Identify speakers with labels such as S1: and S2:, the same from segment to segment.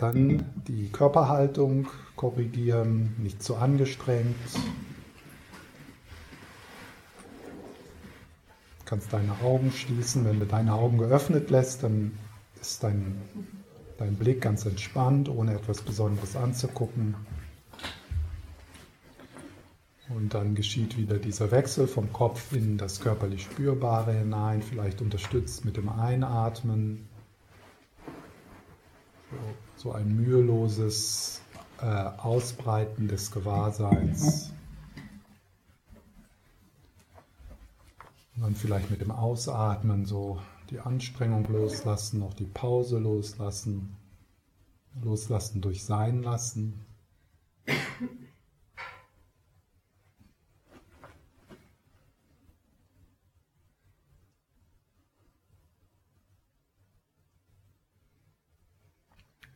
S1: Dann die Körperhaltung korrigieren, nicht zu angestrengt. Du kannst deine Augen schließen. Wenn du deine Augen geöffnet lässt, dann ist dein, dein Blick ganz entspannt, ohne etwas Besonderes anzugucken. Und dann geschieht wieder dieser Wechsel vom Kopf in das körperlich Spürbare hinein, vielleicht unterstützt mit dem Einatmen. So, ein müheloses äh, Ausbreiten des Gewahrseins. Und dann vielleicht mit dem Ausatmen so die Anstrengung loslassen, auch die Pause loslassen, loslassen durch Sein lassen.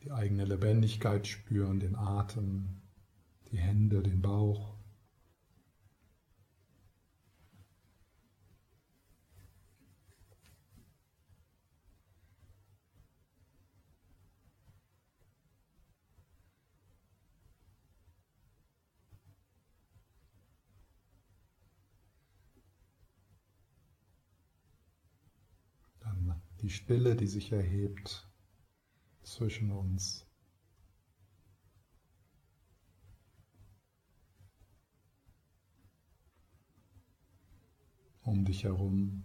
S1: Die eigene Lebendigkeit spüren, den Atem, die Hände, den Bauch. Dann die Stille, die sich erhebt zwischen uns. Um dich herum.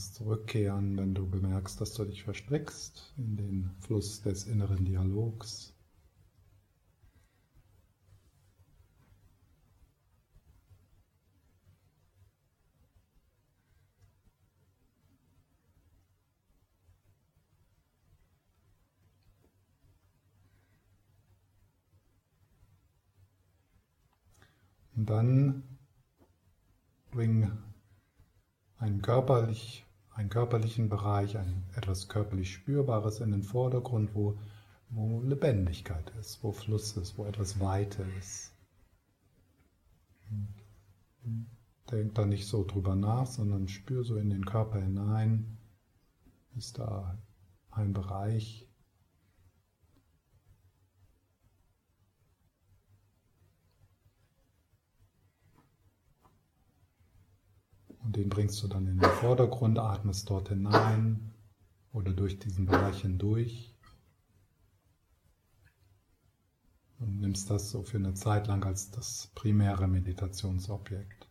S1: Das Zurückkehren, wenn du bemerkst, dass du dich verstrickst in den Fluss des inneren Dialogs. Und dann bring einen, körperlich, einen körperlichen Bereich, ein etwas körperlich Spürbares in den Vordergrund, wo, wo Lebendigkeit ist, wo Fluss ist, wo etwas Weite ist. Denk da nicht so drüber nach, sondern spür so in den Körper hinein. Ist da ein Bereich, Und den bringst du dann in den Vordergrund, atmest dort hinein oder durch diesen Bereich hindurch. Und nimmst das so für eine Zeit lang als das primäre Meditationsobjekt.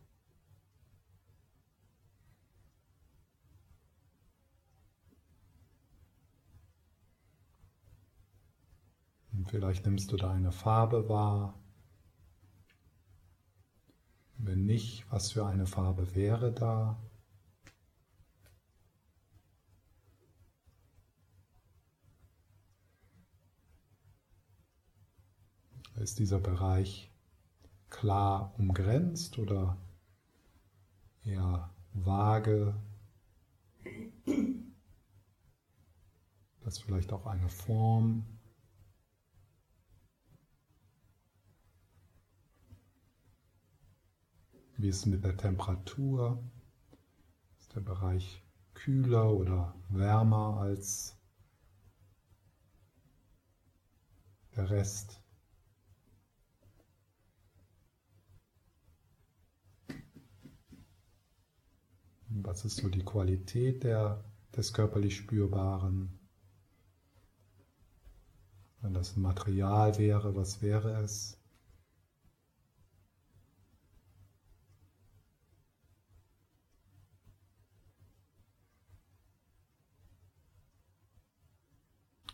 S1: Und vielleicht nimmst du da eine Farbe wahr, wenn nicht, was für eine Farbe wäre da? Ist dieser Bereich klar umgrenzt oder eher vage? Das vielleicht auch eine Form Wie ist es mit der Temperatur? Ist der Bereich kühler oder wärmer als der Rest? Was ist so die Qualität der, des körperlich Spürbaren? Wenn das ein Material wäre, was wäre es?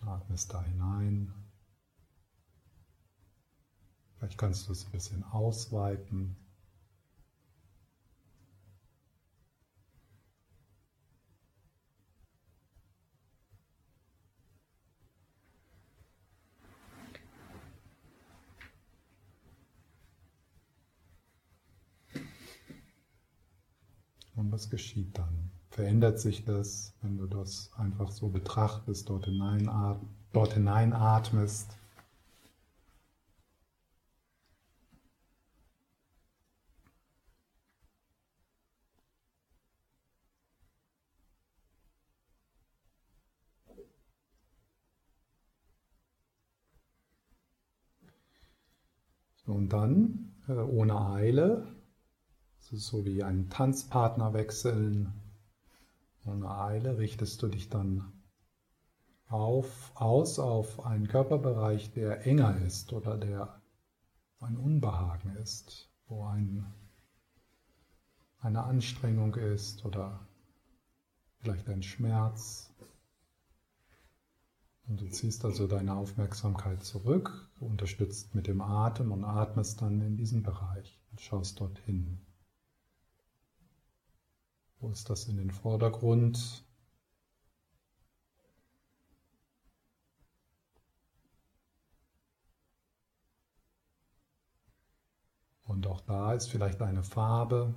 S1: Atme da hinein. Vielleicht kannst du es ein bisschen ausweiten. Und was geschieht dann? Verändert sich das, wenn du das einfach so betrachtest, dort, hinein, dort hineinatmest? Und dann, äh, ohne Eile, es ist so wie ein Tanzpartner wechseln, ohne Eile richtest du dich dann auf, aus auf einen Körperbereich, der enger ist oder der ein Unbehagen ist, wo ein, eine Anstrengung ist oder vielleicht ein Schmerz. Und du ziehst also deine Aufmerksamkeit zurück, unterstützt mit dem Atem und atmest dann in diesen Bereich und schaust dorthin. Wo ist das in den Vordergrund? Und auch da ist vielleicht eine Farbe,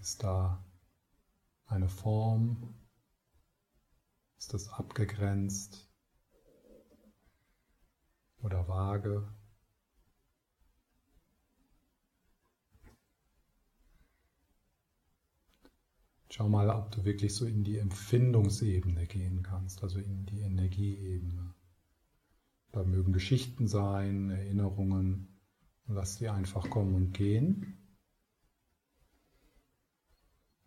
S1: Ist da eine Form? Ist das abgegrenzt oder vage? Schau mal, ob du wirklich so in die Empfindungsebene gehen kannst, also in die Energieebene. Da mögen Geschichten sein, Erinnerungen, lass die einfach kommen und gehen.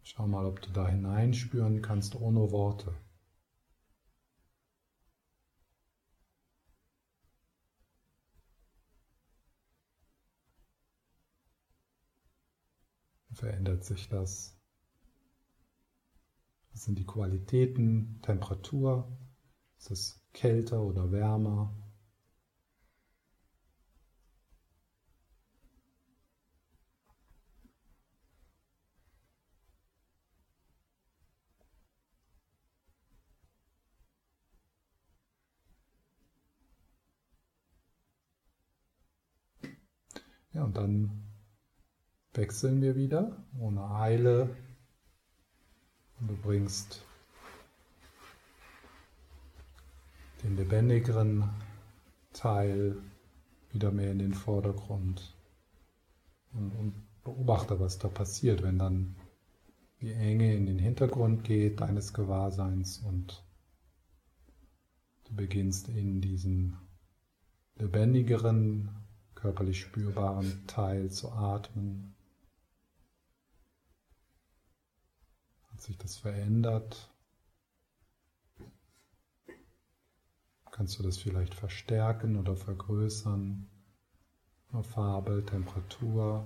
S1: Schau mal, ob du da hineinspüren kannst ohne Worte. Verändert sich das? Was sind die Qualitäten? Temperatur? Ist es kälter oder wärmer? Ja, und dann wechseln wir wieder ohne Eile. Und du bringst den lebendigeren Teil wieder mehr in den Vordergrund und, und beobachte, was da passiert, wenn dann die Enge in den Hintergrund geht deines Gewahrseins und du beginnst in diesen lebendigeren körperlich spürbaren Teil zu atmen. Hat sich das verändert? Kannst du das vielleicht verstärken oder vergrößern? Farbe, Temperatur.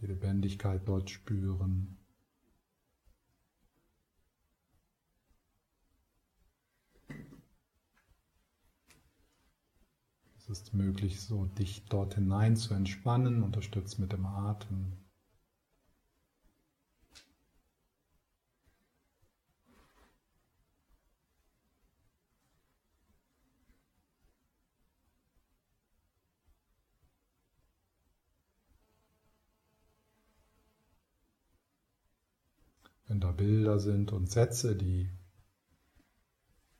S1: die Lebendigkeit dort spüren. Ist möglich, so dich dort hinein zu entspannen, unterstützt mit dem Atem. Wenn da Bilder sind und Sätze, die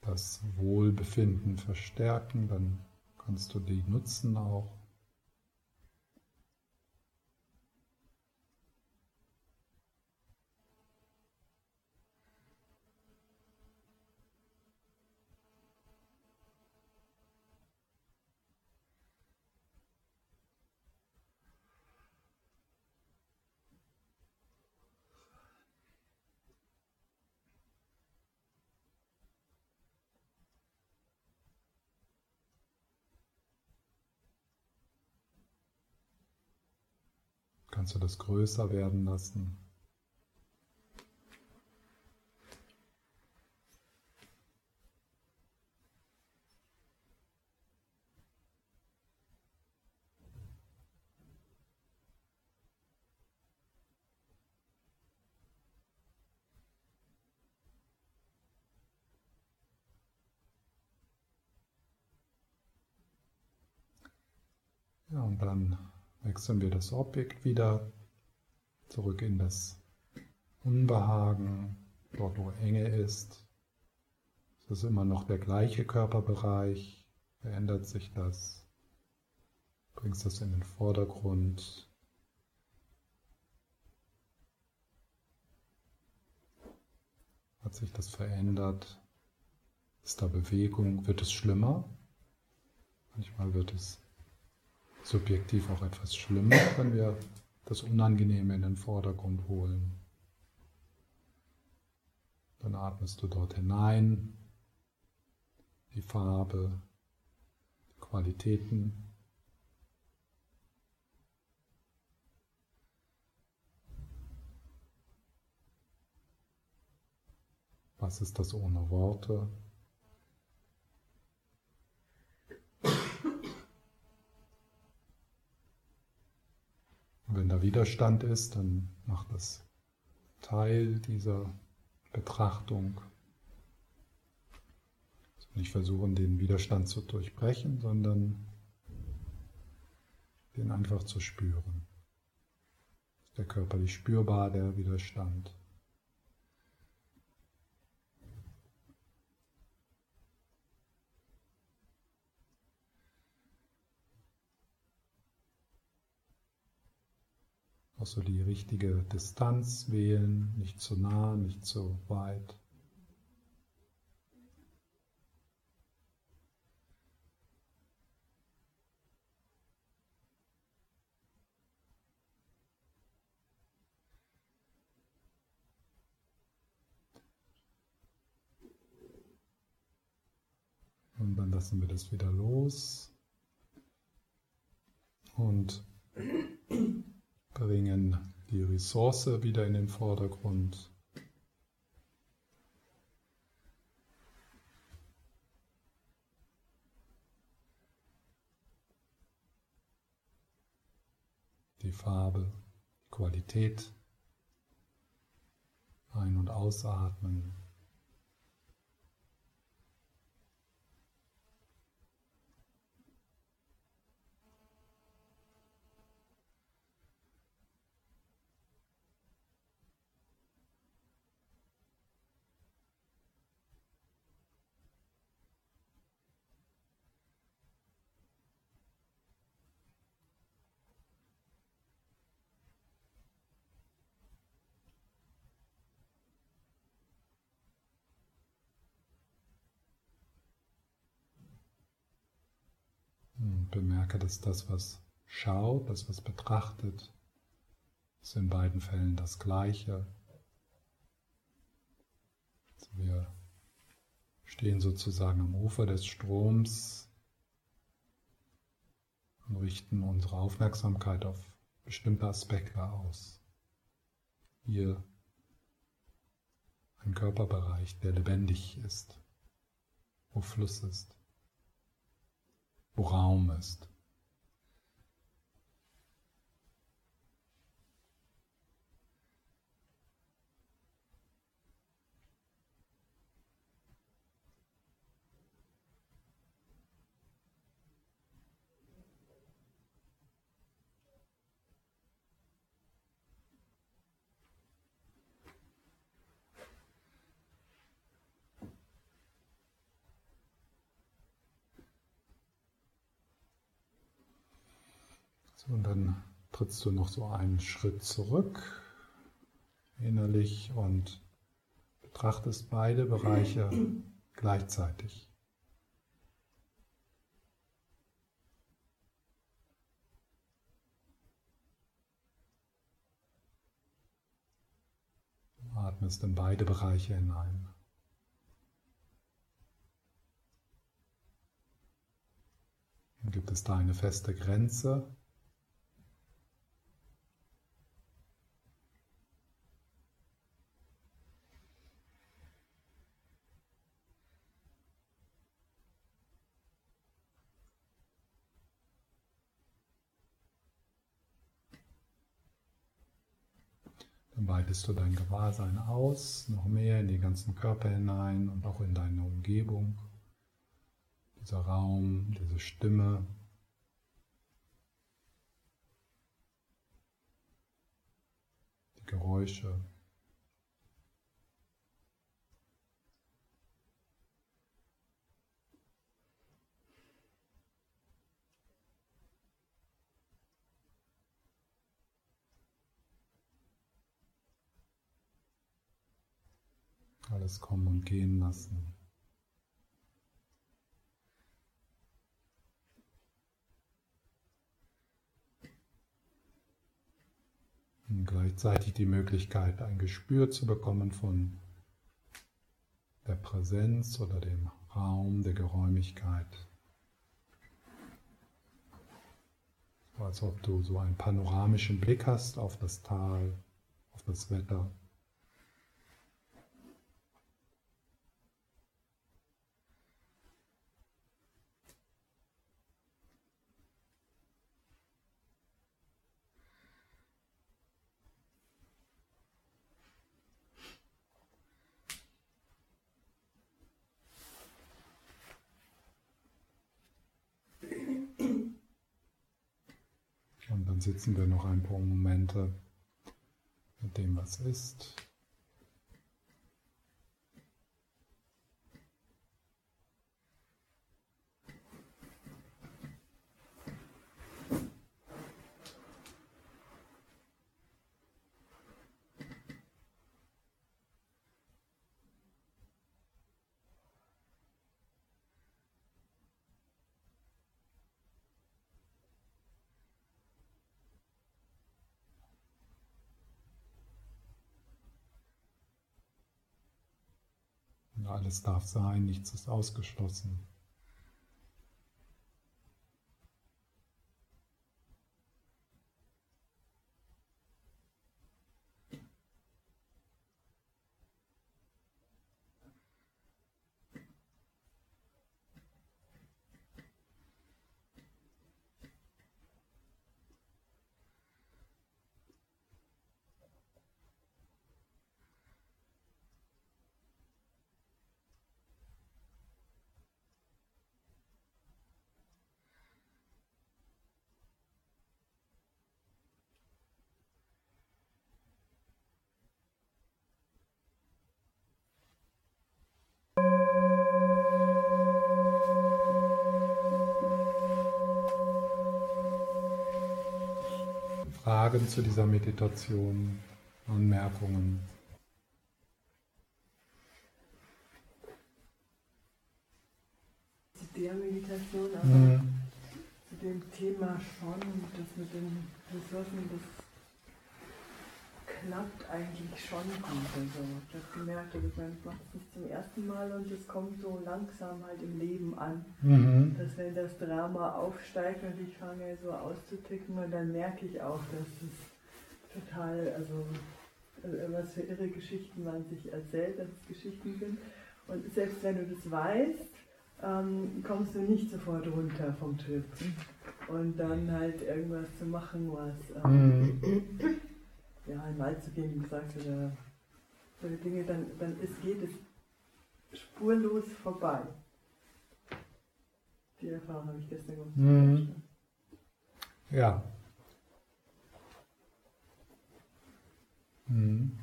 S1: das Wohlbefinden verstärken, dann kannst du die nutzen auch. das größer werden lassen. Ja, und dann wechseln wir das Objekt wieder zurück in das Unbehagen, dort wo Enge ist. Es ist immer noch der gleiche Körperbereich, verändert sich das, bringst das in den Vordergrund. Hat sich das verändert? Ist da Bewegung? Wird es schlimmer? Manchmal wird es subjektiv auch etwas schlimmer, wenn wir das Unangenehme in den Vordergrund holen. Dann atmest du dort hinein, die Farbe, die Qualitäten. Was ist das ohne Worte? Und wenn da Widerstand ist, dann macht das Teil dieser Betrachtung. Also nicht versuchen, den Widerstand zu durchbrechen, sondern den einfach zu spüren. Ist der körperlich spürbar, der Widerstand? Auch so die richtige Distanz wählen, nicht zu nah, nicht zu weit. Und dann lassen wir das wieder los und bringen die Ressource wieder in den Vordergrund. Die Farbe, die Qualität, ein- und ausatmen. Bemerke, dass das, was schaut, das, was betrachtet, ist in beiden Fällen das Gleiche. Also wir stehen sozusagen am Ufer des Stroms und richten unsere Aufmerksamkeit auf bestimmte Aspekte aus. Hier ein Körperbereich, der lebendig ist, wo Fluss ist Raum ist. So, und dann trittst du noch so einen Schritt zurück innerlich und betrachtest beide Bereiche gleichzeitig. Atmest in beide Bereiche hinein. Dann gibt es da eine feste Grenze weitest du dein Gewahrsein aus, noch mehr in den ganzen Körper hinein und auch in deine Umgebung. Dieser Raum, diese Stimme. Die Geräusche. Alles kommen und gehen lassen. Und gleichzeitig die Möglichkeit, ein Gespür zu bekommen von der Präsenz oder dem Raum, der Geräumigkeit. Als ob du so einen panoramischen Blick hast auf das Tal, auf das Wetter. Sitzen wir noch ein paar Momente mit dem, was ist. Alles darf sein, nichts ist ausgeschlossen. Fragen zu dieser Meditation, Anmerkungen?
S2: Zu der Meditation, aber mhm. zu dem Thema schon, das mit den Ressourcen, das klappt eigentlich schon gut. Also ich habe gemerkt, also ich mache es nicht zum ersten Mal und es kommt so langsam halt im Leben an. Mhm. Dass wenn das Drama aufsteigt und ich fange so auszuticken und dann merke ich auch, dass es total, also äh, was für irre Geschichten man sich erzählt, dass es Geschichten sind. Und selbst wenn du das weißt, ähm, kommst du nicht sofort runter vom Trip. Und dann halt irgendwas zu machen, was ähm, mhm ja, den Wald zu gehen, wie gesagt, oder solche Dinge, dann, dann ist, geht es spurlos vorbei. Die Erfahrung habe ich gestern gemacht. Mhm.
S1: Ja. Mhm.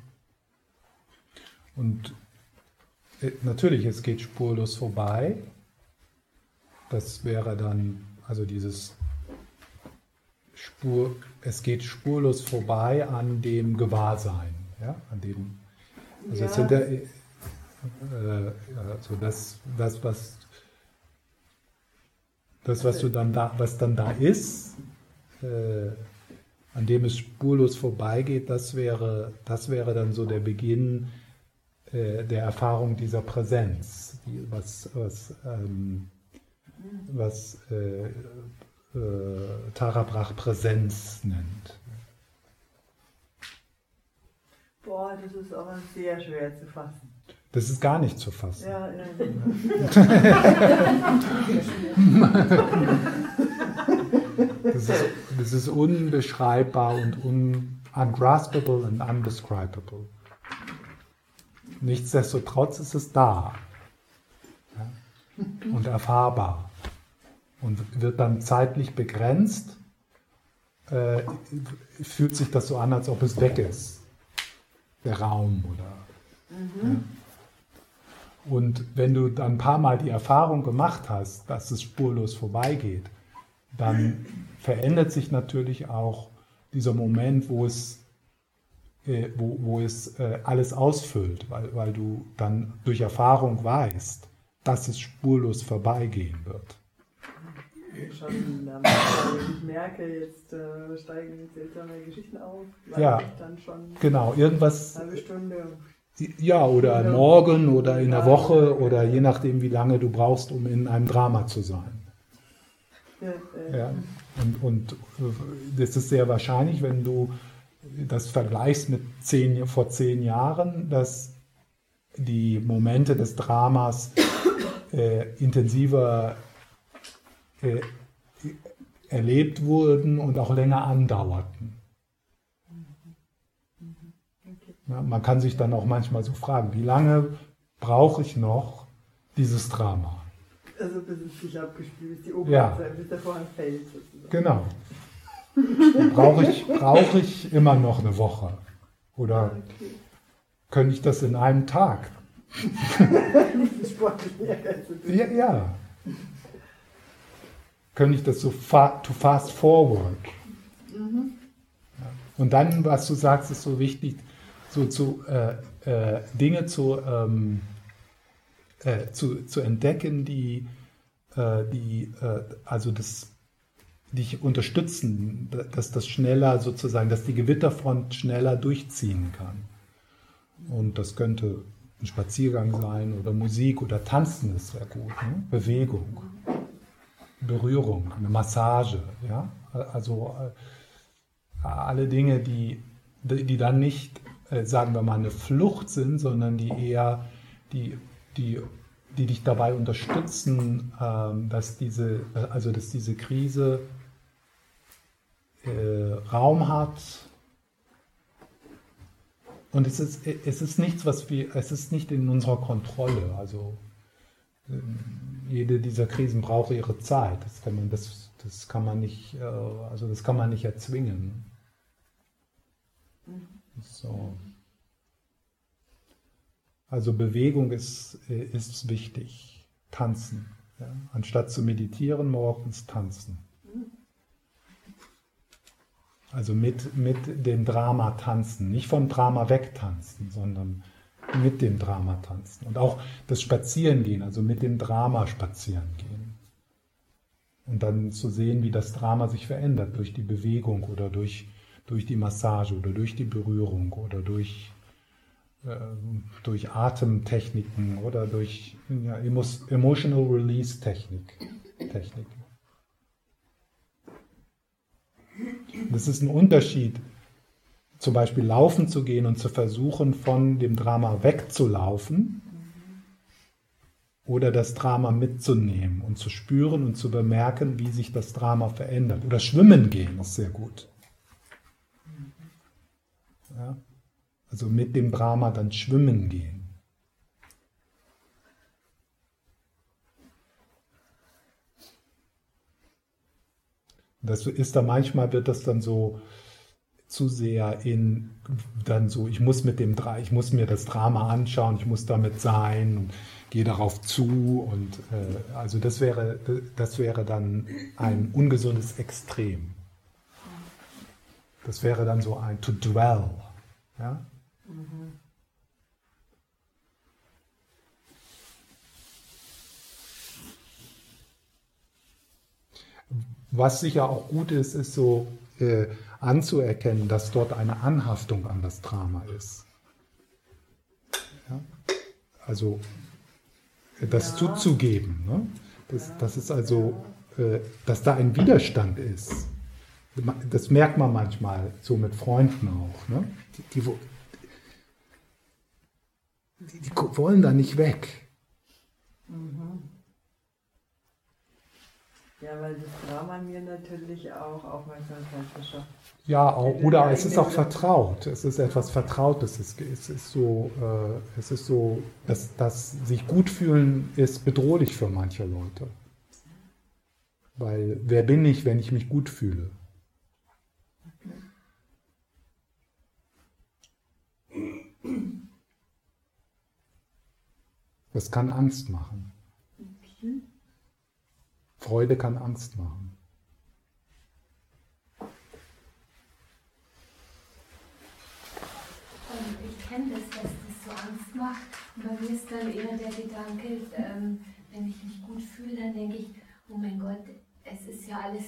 S1: Und äh, natürlich, es geht spurlos vorbei. Das wäre dann, also dieses Spur, es geht spurlos vorbei an dem Gewahrsein, ja, an dem, also ja. hinter, äh, also das, das, was, das, was du dann da, was dann da ist, äh, an dem es spurlos vorbeigeht, das wäre, das wäre dann so der Beginn äh, der Erfahrung dieser Präsenz, die, was, was, ähm, was äh, äh, Tara Brach Präsenz nennt.
S2: Boah, das ist aber sehr schwer zu fassen.
S1: Das ist gar nicht zu fassen. Ja, ja. das, ist, das ist unbeschreibbar und un, ungraspable und undescribable. Nichtsdestotrotz ist es da ja? und erfahrbar und wird dann zeitlich begrenzt, äh, fühlt sich das so an, als ob es weg ist. der Raum oder. Mhm. Ja. Und wenn du dann ein paar Mal die Erfahrung gemacht hast, dass es spurlos vorbeigeht, dann verändert sich natürlich auch dieser Moment, wo es, äh, wo, wo es äh, alles ausfüllt, weil, weil du dann durch Erfahrung weißt, dass es spurlos vorbeigehen wird.
S2: Schon, ich merke, jetzt äh, steigen seltsame Geschichten auf,
S1: weil ja,
S2: ich dann schon
S1: genau, irgendwas,
S2: eine halbe Stunde
S1: ja, oder ja. morgen oder in der Woche oder je nachdem, wie lange du brauchst, um in einem Drama zu sein. Ja, ja. Und, und das ist sehr wahrscheinlich, wenn du das vergleichst mit zehn, vor zehn Jahren, dass die Momente des Dramas äh, intensiver äh, erlebt wurden und auch länger andauerten. Ja, man kann sich dann auch manchmal so fragen, wie lange brauche ich noch dieses Drama?
S2: Also bis es sich abgespielt ist, die Oper, ja. bis der Vorhang fällt.
S1: Sozusagen. Genau. brauche ich, brauch ich immer noch eine Woche? Oder okay. könnte ich das in einem Tag? ja, ja. Könnte ich das so fa to fast forward? Mhm. Und dann, was du sagst, ist so wichtig, so zu äh, äh, Dinge zu, ähm, äh, zu, zu entdecken, die, äh, die äh, also das dich unterstützen, dass das schneller sozusagen, dass die Gewitterfront schneller durchziehen kann. Und das könnte ein Spaziergang sein oder Musik oder Tanzen ist sehr gut, ne? Bewegung, Berührung, eine Massage, ja, also äh, alle Dinge, die, die dann nicht äh, sagen wir mal, eine Flucht sind, sondern die eher, die, die, die dich dabei unterstützen, ähm, dass diese, also dass diese Krise äh, Raum hat. Und es ist, es ist nichts, was wir, es ist nicht in unserer Kontrolle. Also jede dieser Krisen braucht ihre Zeit. Das kann man, das, das kann man nicht, äh, also das kann man nicht erzwingen. So. Also Bewegung ist, ist wichtig. Tanzen. Ja? Anstatt zu meditieren, morgens tanzen. Also mit, mit dem Drama tanzen. Nicht vom Drama wegtanzen, sondern mit dem Drama tanzen. Und auch das Spazierengehen, also mit dem Drama spazieren gehen. Und dann zu sehen, wie das Drama sich verändert durch die Bewegung oder durch durch die Massage oder durch die Berührung oder durch, äh, durch Atemtechniken oder durch ja, Emotional Release Technik, Technik. Das ist ein Unterschied, zum Beispiel laufen zu gehen und zu versuchen, von dem Drama wegzulaufen oder das Drama mitzunehmen und zu spüren und zu bemerken, wie sich das Drama verändert. Oder schwimmen gehen ist sehr gut. Ja? Also mit dem Drama dann schwimmen gehen. Das ist da manchmal wird das dann so zu sehr in dann so, ich muss mit dem ich muss mir das Drama anschauen, ich muss damit sein und gehe darauf zu und äh, also das wäre das wäre dann ein ungesundes Extrem. Das wäre dann so ein to dwell. Ja? Was sicher auch gut ist, ist so äh, anzuerkennen, dass dort eine Anhaftung an das Drama ist. Ja? Also das ja. zuzugeben. Ne? Das, das ist also, äh, dass da ein Widerstand ist das merkt man manchmal so mit Freunden auch. Ne? Die, die, die, die wollen da nicht weg. Mhm.
S2: Ja, weil das Drama mir natürlich auch Aufmerksamkeit verschafft.
S1: Ja, auch, oder es ist auch vertraut. Es ist etwas Vertrautes. Es, es ist so, äh, es ist so, dass, dass sich gut fühlen ist bedrohlich für manche Leute. Weil wer bin ich, wenn ich mich gut fühle? Das kann Angst machen. Freude kann Angst machen.
S3: Ich kenne das, dass das so Angst macht. Und bei mir ist dann eher der Gedanke, ähm, wenn ich mich gut fühle, dann denke ich, oh mein Gott, es ist ja alles,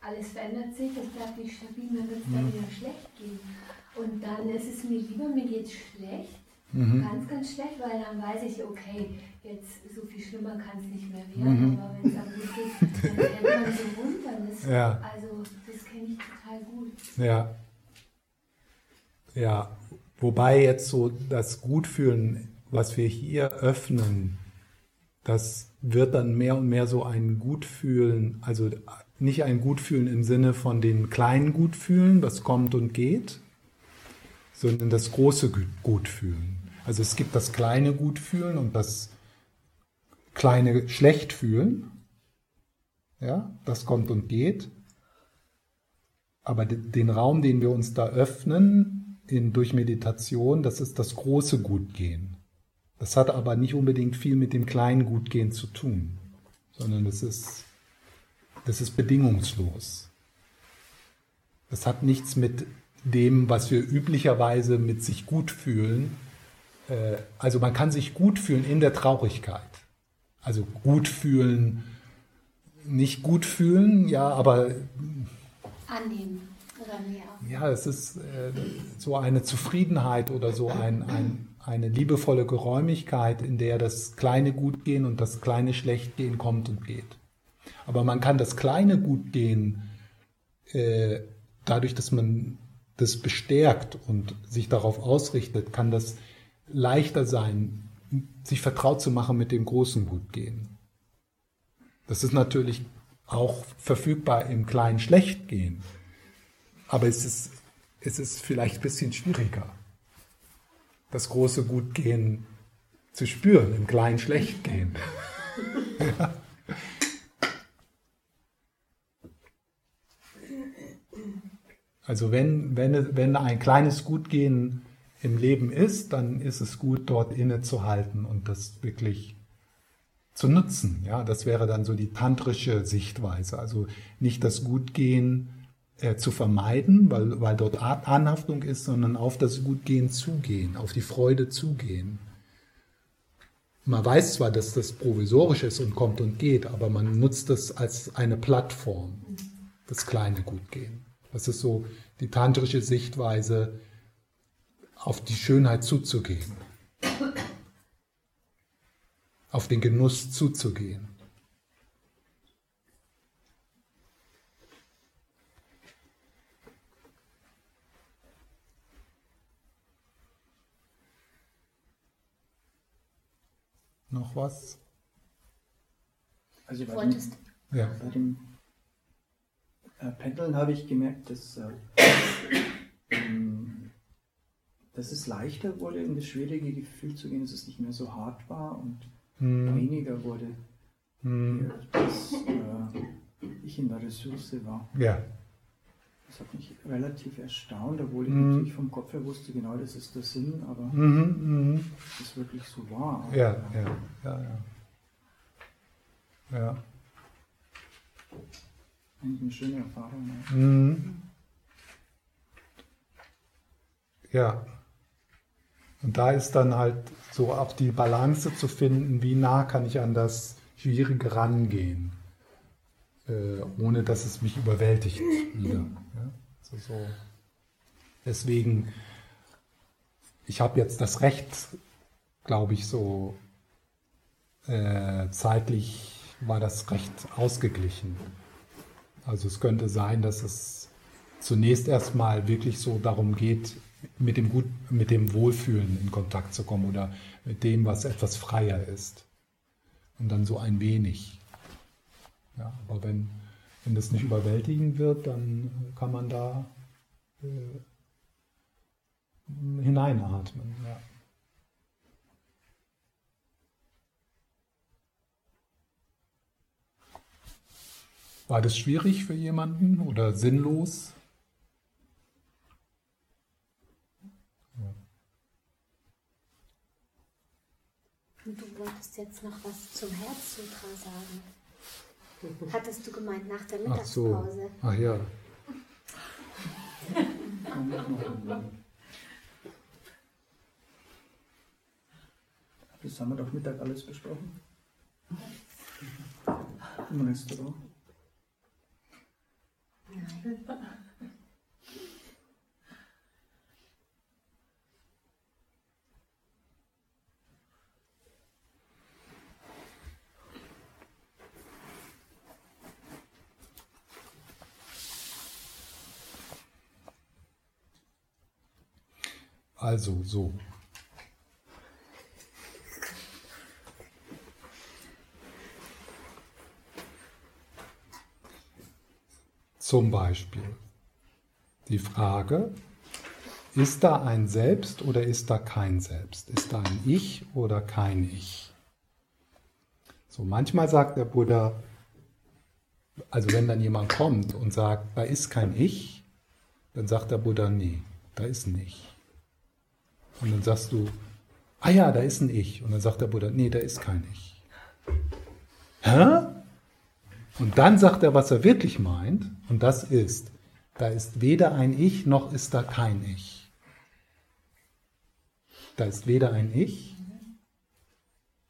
S3: alles verändert sich, es bleibt nicht stabil, mir wird es dann mhm. wieder schlecht gehen. Und dann ist es mir lieber, mir geht es schlecht, mhm. ganz, ganz schlecht, weil dann weiß ich, okay, jetzt so viel schlimmer kann es nicht mehr werden, mhm. aber wenn es am gut geht, dann kennt man so runter. Das, ja. Also das kenne ich total gut.
S1: Ja. Ja, wobei jetzt so das Gutfühlen, was wir hier öffnen, das wird dann mehr und mehr so ein Gutfühlen, also nicht ein Gutfühlen im Sinne von den kleinen Gutfühlen, was kommt und geht, sondern das große Gutfühlen. Also es gibt das kleine Gutfühlen und das kleine Schlechtfühlen. Ja, das kommt und geht. Aber den Raum, den wir uns da öffnen in, durch Meditation, das ist das große Gutgehen. Das hat aber nicht unbedingt viel mit dem kleinen Gutgehen zu tun, sondern das ist, das ist bedingungslos. Das hat nichts mit dem, was wir üblicherweise mit sich gut fühlen. Äh, also man kann sich gut fühlen in der Traurigkeit. Also gut fühlen, nicht gut fühlen, ja, aber
S3: annehmen oder mehr.
S1: Ja, es ist äh, so eine Zufriedenheit oder so ein, ein eine liebevolle Geräumigkeit, in der das kleine Gutgehen und das kleine Schlechtgehen kommt und geht. Aber man kann das kleine Gutgehen äh, dadurch, dass man das bestärkt und sich darauf ausrichtet, kann das leichter sein, sich vertraut zu machen mit dem großen Gutgehen. Das ist natürlich auch verfügbar im kleinen Schlechtgehen, aber es ist, es ist vielleicht ein bisschen schwieriger das große Gutgehen zu spüren, im kleinen Schlechtgehen. Also wenn, wenn, wenn ein kleines Gutgehen im Leben ist, dann ist es gut, dort innezuhalten und das wirklich zu nutzen. Ja, das wäre dann so die tantrische Sichtweise. Also nicht das Gutgehen äh, zu vermeiden, weil, weil dort Anhaftung ist, sondern auf das Gutgehen zugehen, auf die Freude zugehen. Man weiß zwar, dass das provisorisch ist und kommt und geht, aber man nutzt das als eine Plattform, das kleine Gutgehen. Das ist so die tantrische Sichtweise, auf die Schönheit zuzugehen, auf den Genuss zuzugehen. Noch was?
S4: Also bei dem, ja. bei dem äh, Pendeln habe ich gemerkt, dass, äh, ähm, dass es leichter wurde, in das schwierige Gefühl zu gehen, dass es nicht mehr so hart war und hm. weniger wurde, hm. dass äh, ich in der Ressource war.
S1: Ja.
S4: Das hat mich relativ erstaunt, obwohl ich mhm. natürlich vom Kopf her wusste, genau das ist der Sinn, aber
S1: mhm, mh.
S4: das wirklich so war.
S1: Ja, ja, ja, ja. Ja.
S4: Eigentlich eine schöne Erfahrung.
S1: Ja. Mhm. ja. Und da ist dann halt so auch die Balance zu finden, wie nah kann ich an das Schwierige rangehen, äh, ohne dass es mich überwältigt wieder. Also so. Deswegen, ich habe jetzt das Recht, glaube ich, so äh, zeitlich war das recht ausgeglichen. Also es könnte sein, dass es zunächst erstmal wirklich so darum geht, mit dem, Gut, mit dem Wohlfühlen in Kontakt zu kommen oder mit dem, was etwas freier ist. Und dann so ein wenig. Ja, aber wenn, wenn das nicht überwältigend wird, dann kann man da äh, hineinatmen. Ja. War das schwierig für jemanden oder sinnlos?
S3: Und du wolltest jetzt noch was zum Herzsutra sagen. Hattest du gemeint nach der Mittagspause?
S1: Ach, so. Ach ja.
S4: Das haben wir doch Mittag alles besprochen. Im Restaurant. Nein.
S1: Also so. Zum Beispiel die Frage, ist da ein Selbst oder ist da kein Selbst? Ist da ein Ich oder kein Ich? So manchmal sagt der Buddha, also wenn dann jemand kommt und sagt, da ist kein Ich, dann sagt der Buddha, nee, da ist ein Ich. Und dann sagst du, ah ja, da ist ein Ich. Und dann sagt der Buddha, nee, da ist kein Ich. Hä? Und dann sagt er, was er wirklich meint, und das ist, da ist weder ein Ich, noch ist da kein Ich. Da ist weder ein Ich,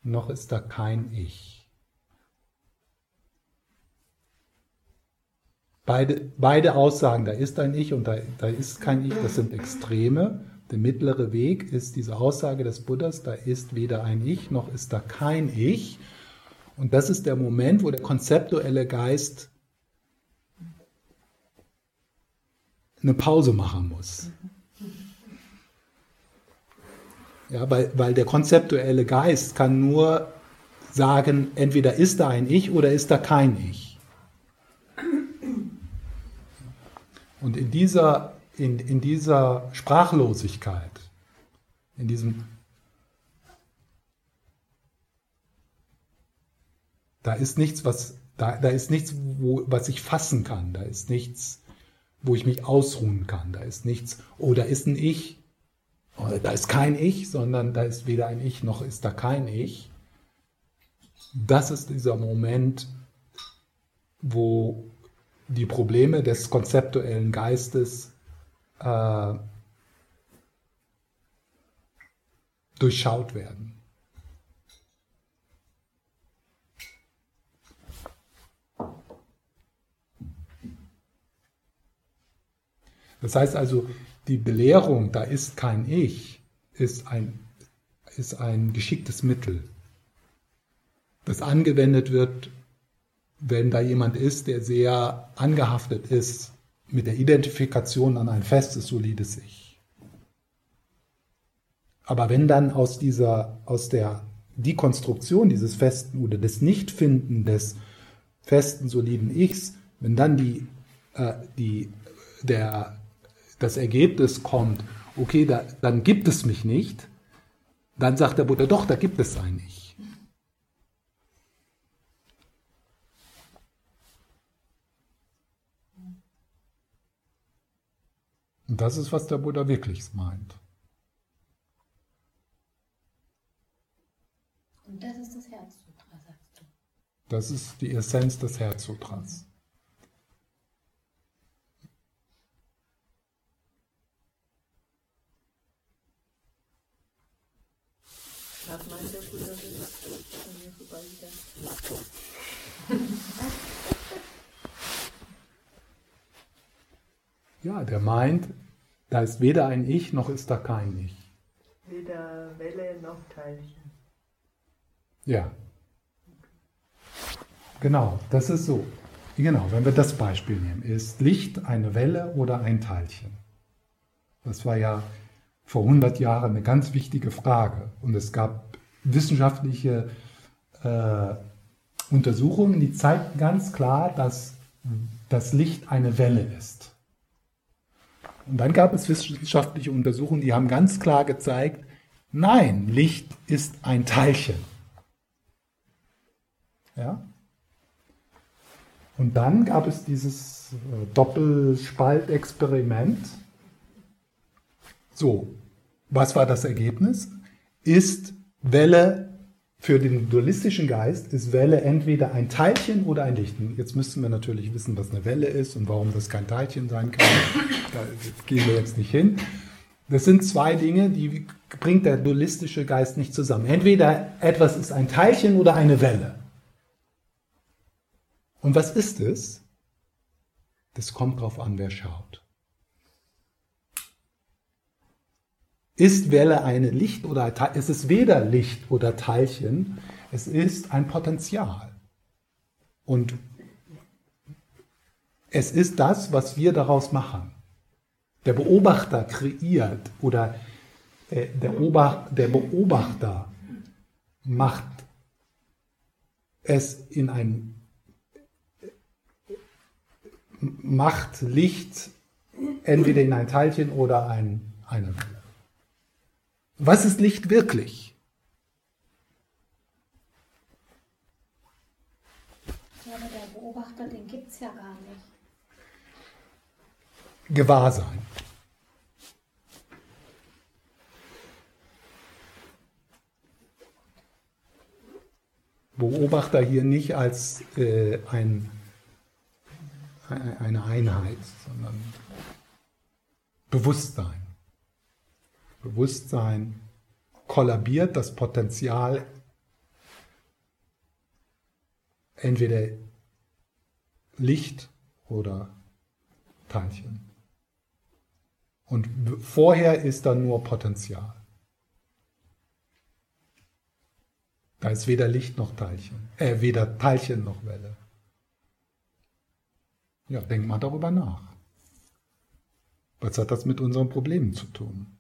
S1: noch ist da kein Ich. Beide, beide Aussagen, da ist ein Ich und da, da ist kein Ich, das sind Extreme. Der mittlere Weg ist diese Aussage des Buddhas, da ist weder ein Ich noch ist da kein Ich. Und das ist der Moment, wo der konzeptuelle Geist eine Pause machen muss. Ja, weil, weil der konzeptuelle Geist kann nur sagen, entweder ist da ein Ich oder ist da kein Ich. Und in dieser in, in dieser Sprachlosigkeit, in diesem Da ist nichts, was, da, da ist nichts, wo, was ich fassen kann. Da ist nichts, wo ich mich ausruhen kann. Da ist nichts, oh, da ist ein Ich. Oder da ist kein Ich, sondern da ist weder ein Ich noch ist da kein Ich. Das ist dieser Moment, wo die Probleme des konzeptuellen Geistes äh, durchschaut werden. Das heißt also, die Belehrung, da ist kein Ich, ist ein, ist ein geschicktes Mittel, das angewendet wird, wenn da jemand ist, der sehr angehaftet ist mit der Identifikation an ein festes, solides Ich. Aber wenn dann aus dieser, aus der Dekonstruktion dieses festen oder des Nichtfinden des festen, soliden Ichs, wenn dann die, äh, die, der, das Ergebnis kommt, okay, da, dann gibt es mich nicht, dann sagt der Buddha, doch, da gibt es ein Ich. Und das ist, was der Buddha wirklich meint.
S3: Und das ist das Herzsutra, sagst du.
S1: Das ist die Essenz des Herzsutras.
S2: Was meint der Buddha das? An mir vorbeigegangen.
S1: Ja, der meint, da ist weder ein Ich noch ist da kein Ich.
S2: Weder Welle noch Teilchen.
S1: Ja. Genau, das ist so. Genau, wenn wir das Beispiel nehmen, ist Licht eine Welle oder ein Teilchen? Das war ja vor 100 Jahren eine ganz wichtige Frage. Und es gab wissenschaftliche äh, Untersuchungen, die zeigten ganz klar, dass das Licht eine Welle ist. Und dann gab es wissenschaftliche Untersuchungen, die haben ganz klar gezeigt, nein, Licht ist ein Teilchen. Ja? Und dann gab es dieses äh, Doppelspaltexperiment. So, was war das Ergebnis? Ist Welle für den dualistischen Geist ist Welle entweder ein Teilchen oder ein Licht. Jetzt müssten wir natürlich wissen, was eine Welle ist und warum das kein Teilchen sein kann. Da gehen wir jetzt nicht hin. Das sind zwei Dinge, die bringt der dualistische Geist nicht zusammen. Entweder etwas ist ein Teilchen oder eine Welle. Und was ist es? Das kommt darauf an, wer schaut. Ist Welle eine Licht oder? Es ist weder Licht oder Teilchen, es ist ein Potenzial. Und es ist das, was wir daraus machen. Der Beobachter kreiert oder äh, der, Ober, der Beobachter macht es in ein macht Licht entweder in ein Teilchen oder ein, eine. Was ist Licht wirklich?
S3: Ja, aber der Beobachter, den gibt es ja gar nicht.
S1: Gewahrsein. Beobachter hier nicht als äh, ein, eine Einheit, sondern Bewusstsein. Bewusstsein kollabiert das Potenzial entweder Licht oder Teilchen. Und vorher ist da nur Potenzial. Da ist weder Licht noch Teilchen, äh, weder Teilchen noch Welle. Ja, denk mal darüber nach. Was hat das mit unseren Problemen zu tun?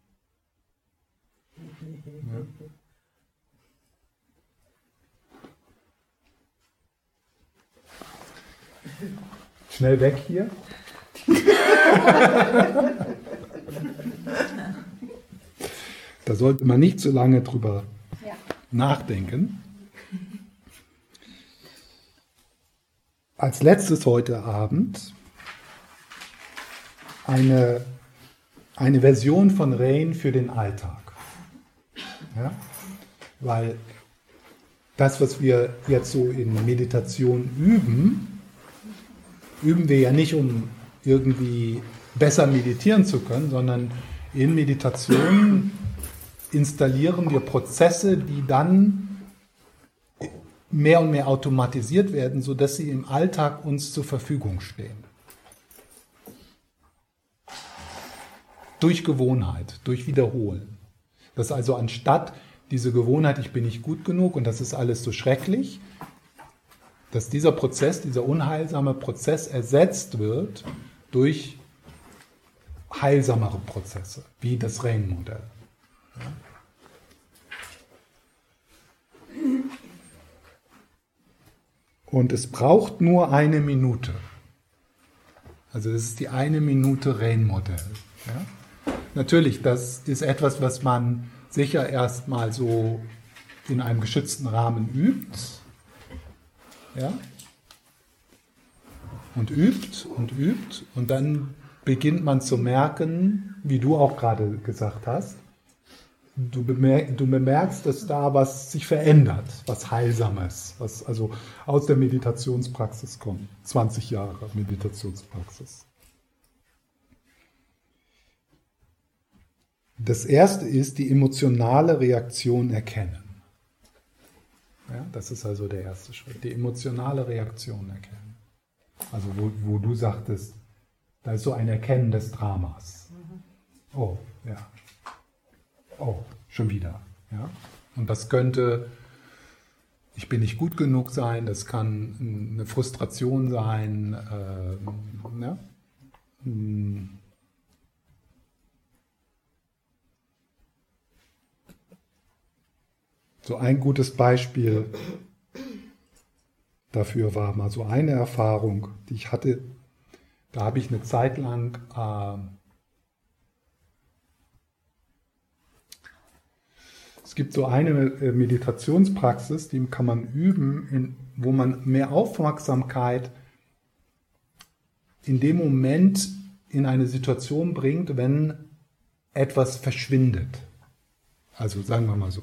S1: Schnell weg hier. da sollte man nicht zu lange drüber ja. nachdenken. Als letztes heute Abend eine, eine Version von Rain für den Alltag. Ja? Weil das, was wir jetzt so in Meditation üben, üben wir ja nicht, um irgendwie besser meditieren zu können, sondern in Meditation installieren wir Prozesse, die dann mehr und mehr automatisiert werden, sodass sie im Alltag uns zur Verfügung stehen. Durch Gewohnheit, durch Wiederholen. Dass also anstatt diese Gewohnheit, ich bin nicht gut genug und das ist alles so schrecklich, dass dieser Prozess, dieser unheilsame Prozess ersetzt wird durch heilsamere Prozesse, wie das Rain-Modell. Und es braucht nur eine Minute. Also das ist die eine Minute Rain-Modell. Ja? Natürlich, das ist etwas, was man sicher erstmal so in einem geschützten Rahmen übt. Ja? Und übt und übt und dann beginnt man zu merken, wie du auch gerade gesagt hast, du, bemerk, du bemerkst, dass da was sich verändert, was Heilsames, was also aus der Meditationspraxis kommt. 20 Jahre Meditationspraxis. Das erste ist die emotionale Reaktion erkennen. Ja, das ist also der erste Schritt, die emotionale Reaktion erkennen. Also wo, wo du sagtest, da ist so ein Erkennen des Dramas. Oh, ja. Oh, schon wieder. Ja? Und das könnte, ich bin nicht gut genug sein, das kann eine Frustration sein. Äh, ja? So ein gutes Beispiel dafür war mal so eine Erfahrung, die ich hatte. Da habe ich eine Zeit lang äh, es gibt so eine äh, Meditationspraxis, die kann man üben, in, wo man mehr Aufmerksamkeit in dem Moment in eine Situation bringt, wenn etwas verschwindet. Also sagen wir mal so.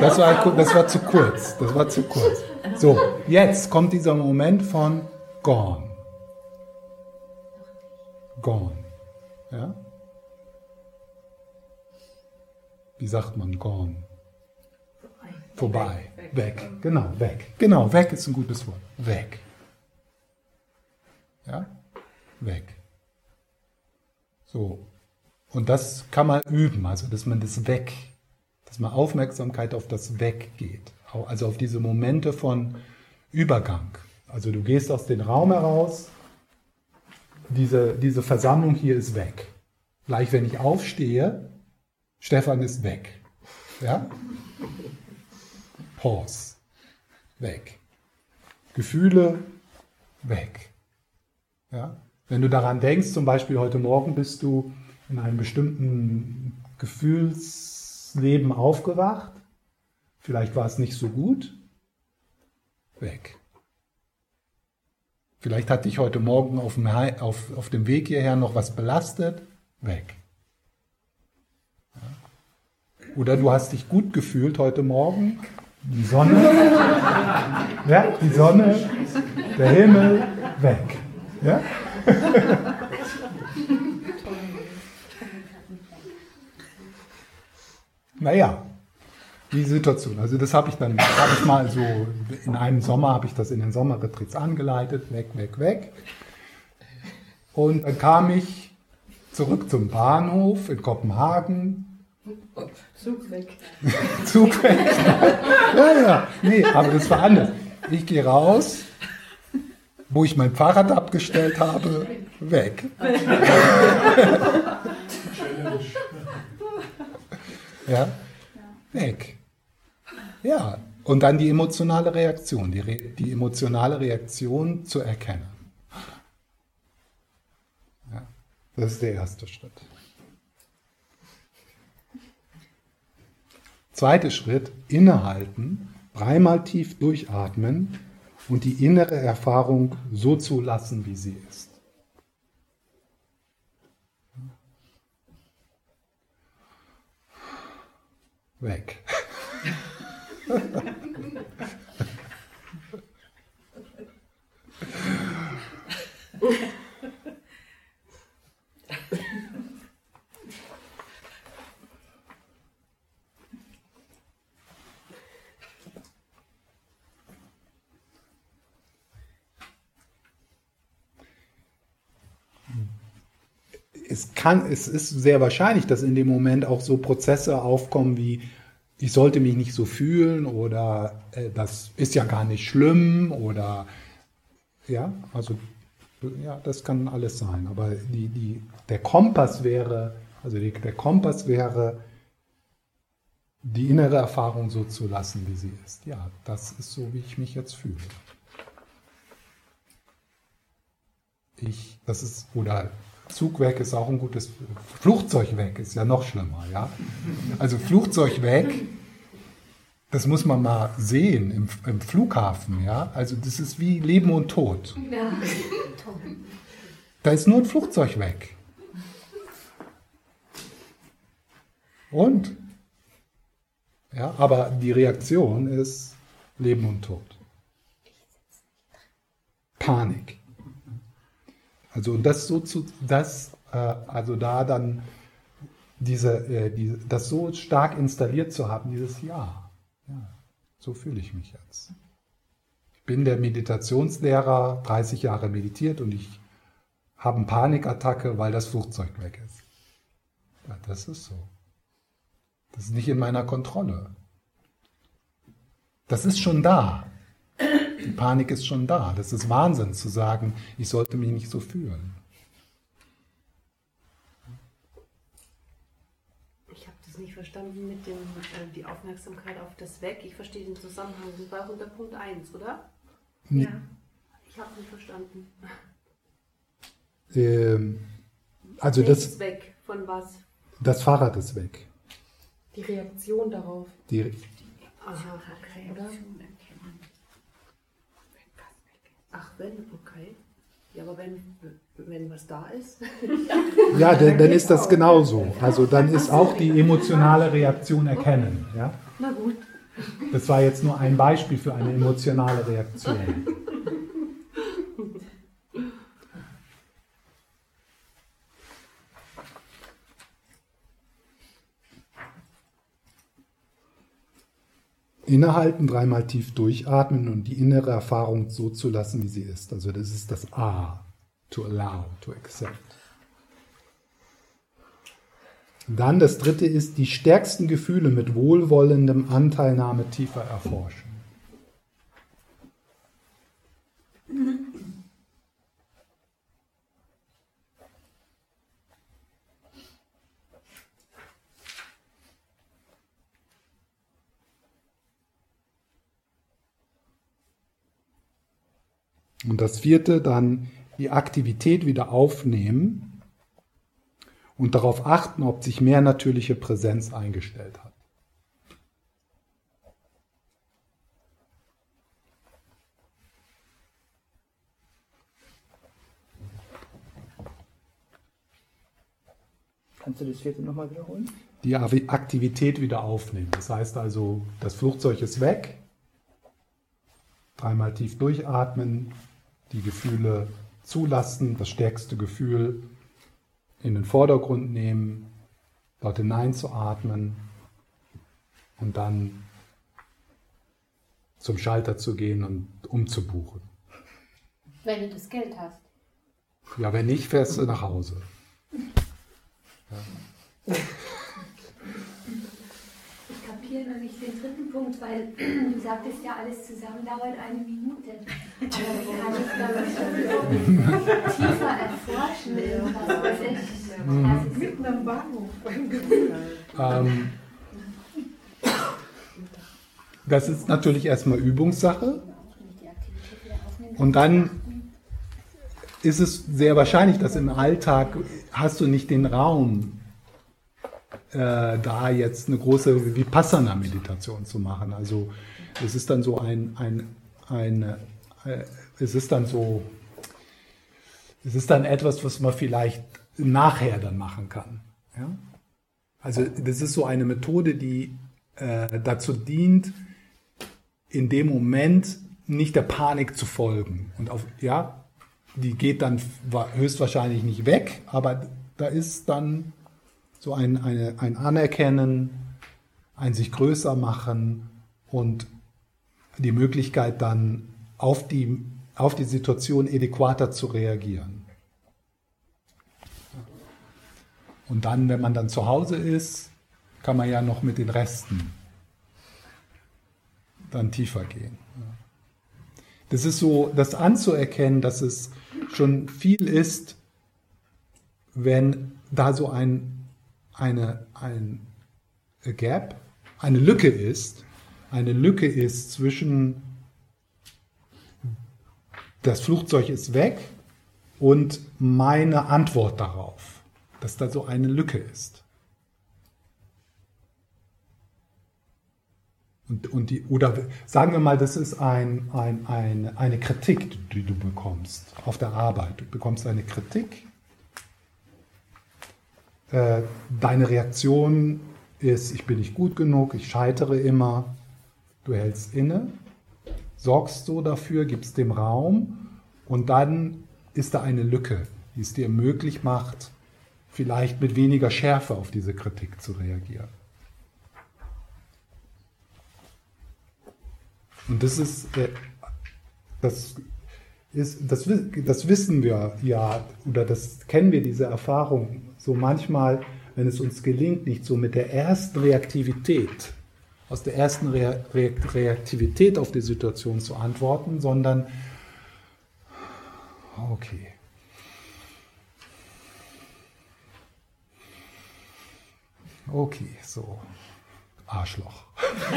S1: Das war, das war zu kurz. Das war zu kurz. So, jetzt kommt dieser Moment von gone. Gone. Ja? Wie sagt man gone? Vorbei. Weg. Genau, weg. Genau, weg ist ein gutes Wort. Weg. Ja? Weg. So. Und das kann man üben, also dass man das weg, dass man Aufmerksamkeit auf das Weg geht. Also auf diese Momente von Übergang. Also du gehst aus dem Raum heraus, diese, diese Versammlung hier ist weg. Gleich wenn ich aufstehe, Stefan ist weg. Ja? Pause. Weg. Gefühle weg. Ja? Wenn du daran denkst, zum Beispiel heute Morgen bist du in einem bestimmten Gefühlsleben aufgewacht, vielleicht war es nicht so gut, weg. Vielleicht hat dich heute Morgen auf dem, auf, auf dem Weg hierher noch was belastet, weg. Oder du hast dich gut gefühlt heute Morgen, die Sonne, ja, die Sonne, der Himmel, weg. Ja? naja, die Situation. Also das habe ich dann, habe ich mal so, in einem Sommer habe ich das in den Sommerretreats angeleitet, weg, weg, weg. Und dann kam ich zurück zum Bahnhof in Kopenhagen.
S2: Zug weg.
S1: Zug weg. ja, ja, nee, aber das war anders. Ich gehe raus, wo ich mein Fahrrad abgestellt habe, weg. ja, weg. Ja, und dann die emotionale Reaktion, die, Re die emotionale Reaktion zu erkennen. Ja, das ist der erste Schritt. Zweiter Schritt, innehalten, dreimal tief durchatmen und die innere Erfahrung so zu lassen, wie sie ist. Weg. es kann, es ist sehr wahrscheinlich, dass in dem Moment auch so Prozesse aufkommen wie, ich sollte mich nicht so fühlen oder äh, das ist ja gar nicht schlimm oder ja, also ja, das kann alles sein. Aber die, die, der Kompass wäre, also die, der Kompass wäre, die innere Erfahrung so zu lassen, wie sie ist. Ja, das ist so, wie ich mich jetzt fühle. Ich, das ist, oder Zug weg ist auch ein gutes, Flugzeug weg ist ja noch schlimmer, ja. Also Flugzeug weg, das muss man mal sehen im, im Flughafen, ja. Also das ist wie Leben und Tod. Ja. Da ist nur ein Flugzeug weg. Und? Ja, aber die Reaktion ist Leben und Tod. Panik. Also das so zu, das, äh, also da dann diese, äh, die, das so stark installiert zu haben, dieses Ja, ja, so fühle ich mich jetzt. Ich bin der Meditationslehrer, 30 Jahre meditiert und ich habe eine Panikattacke, weil das Flugzeug weg ist. Ja, das ist so. Das ist nicht in meiner Kontrolle. Das ist schon da. Die Panik ist schon da. Das ist Wahnsinn zu sagen, ich sollte mich nicht so fühlen.
S5: Ich habe das nicht verstanden mit dem äh, die Aufmerksamkeit auf das Weg. Ich verstehe den Zusammenhang. Das war unter Punkt 1, oder?
S1: Nee.
S5: Ja. Ich habe nicht verstanden.
S1: Ähm, also
S5: Nichts
S1: das,
S5: weg. Von was?
S1: das Fahrrad ist weg.
S6: Die Reaktion darauf,
S1: Die,
S5: Aha, okay.
S6: oder?
S5: Ach, wenn, okay. Ja, aber wenn, wenn was da ist.
S1: ja, dann, dann ist das genauso. Also dann ist auch die emotionale Reaktion erkennen. Ja?
S5: Na gut.
S1: Das war jetzt nur ein Beispiel für eine emotionale Reaktion. Innehalten, dreimal tief durchatmen und die innere Erfahrung so zu lassen, wie sie ist. Also das ist das A. To allow, to accept. Dann das dritte ist, die stärksten Gefühle mit wohlwollendem Anteilnahme tiefer erforschen. Und das vierte dann die Aktivität wieder aufnehmen und darauf achten, ob sich mehr natürliche Präsenz eingestellt hat.
S4: Kannst du das vierte nochmal wiederholen?
S1: Die Aktivität wieder aufnehmen. Das heißt also, das Flugzeug ist weg. Dreimal tief durchatmen, die Gefühle zulassen, das stärkste Gefühl in den Vordergrund nehmen, dort hineinzuatmen und dann zum Schalter zu gehen und umzubuchen.
S3: Wenn du das Geld hast.
S1: Ja, wenn nicht, fährst du nach Hause. Ja.
S3: kapiere noch nicht den dritten Punkt, weil du sagtest ja, alles zusammen dauert eine Minute. Aber kann ich, glaube ich, schon tiefer erforschen. Was weiß ich.
S2: Mhm. Mitten am Bahnhof.
S1: Ähm, das ist natürlich erstmal Übungssache. Und dann ist es sehr wahrscheinlich, dass im Alltag hast du nicht den Raum, da jetzt eine große Vipassana-Meditation zu machen. Also es ist dann so ein, ein, ein äh, es ist dann so, es ist dann etwas, was man vielleicht nachher dann machen kann. Ja? Also das ist so eine Methode, die äh, dazu dient, in dem Moment nicht der Panik zu folgen. Und auf, ja, die geht dann höchstwahrscheinlich nicht weg, aber da ist dann so ein, eine, ein Anerkennen, ein sich größer machen und die Möglichkeit dann auf die, auf die Situation adäquater zu reagieren. Und dann, wenn man dann zu Hause ist, kann man ja noch mit den Resten dann tiefer gehen. Das ist so, das anzuerkennen, dass es schon viel ist, wenn da so ein eine, ein Gap, eine Lücke ist, eine Lücke ist zwischen das Flugzeug ist weg und meine Antwort darauf, dass da so eine Lücke ist. Und, und die, oder sagen wir mal, das ist ein, ein, ein, eine Kritik, die du bekommst auf der Arbeit. Du bekommst eine Kritik äh, deine Reaktion ist, ich bin nicht gut genug, ich scheitere immer. Du hältst inne, sorgst so dafür, gibst dem Raum und dann ist da eine Lücke, die es dir möglich macht, vielleicht mit weniger Schärfe auf diese Kritik zu reagieren. Und das ist, äh, das ist, das, das wissen wir ja, oder das kennen wir, diese Erfahrung so manchmal, wenn es uns gelingt, nicht so mit der ersten Reaktivität, aus der ersten Re Re Reaktivität auf die Situation zu antworten, sondern, okay. Okay, so. Arschloch.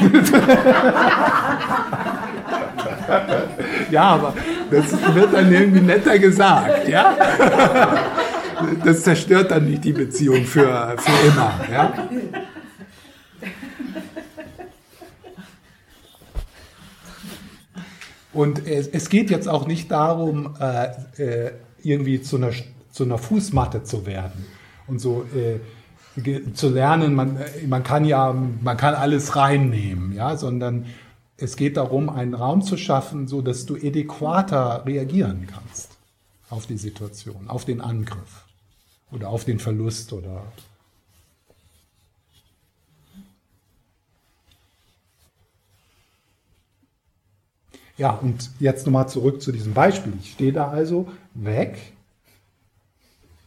S1: ja, aber das wird dann irgendwie netter gesagt, ja? das zerstört dann nicht die Beziehung für, für immer. Ja? Und es, es, geht jetzt auch nicht darum, äh, äh, irgendwie zu einer, zu einer Fußmatte zu werden und so äh, zu lernen, man, äh, man kann ja, man kann alles reinnehmen, ja, sondern es geht darum, einen Raum zu schaffen, so dass du adäquater reagieren kannst auf die Situation, auf den Angriff oder auf den Verlust oder Ja, und jetzt nochmal zurück zu diesem Beispiel. Ich stehe da also weg,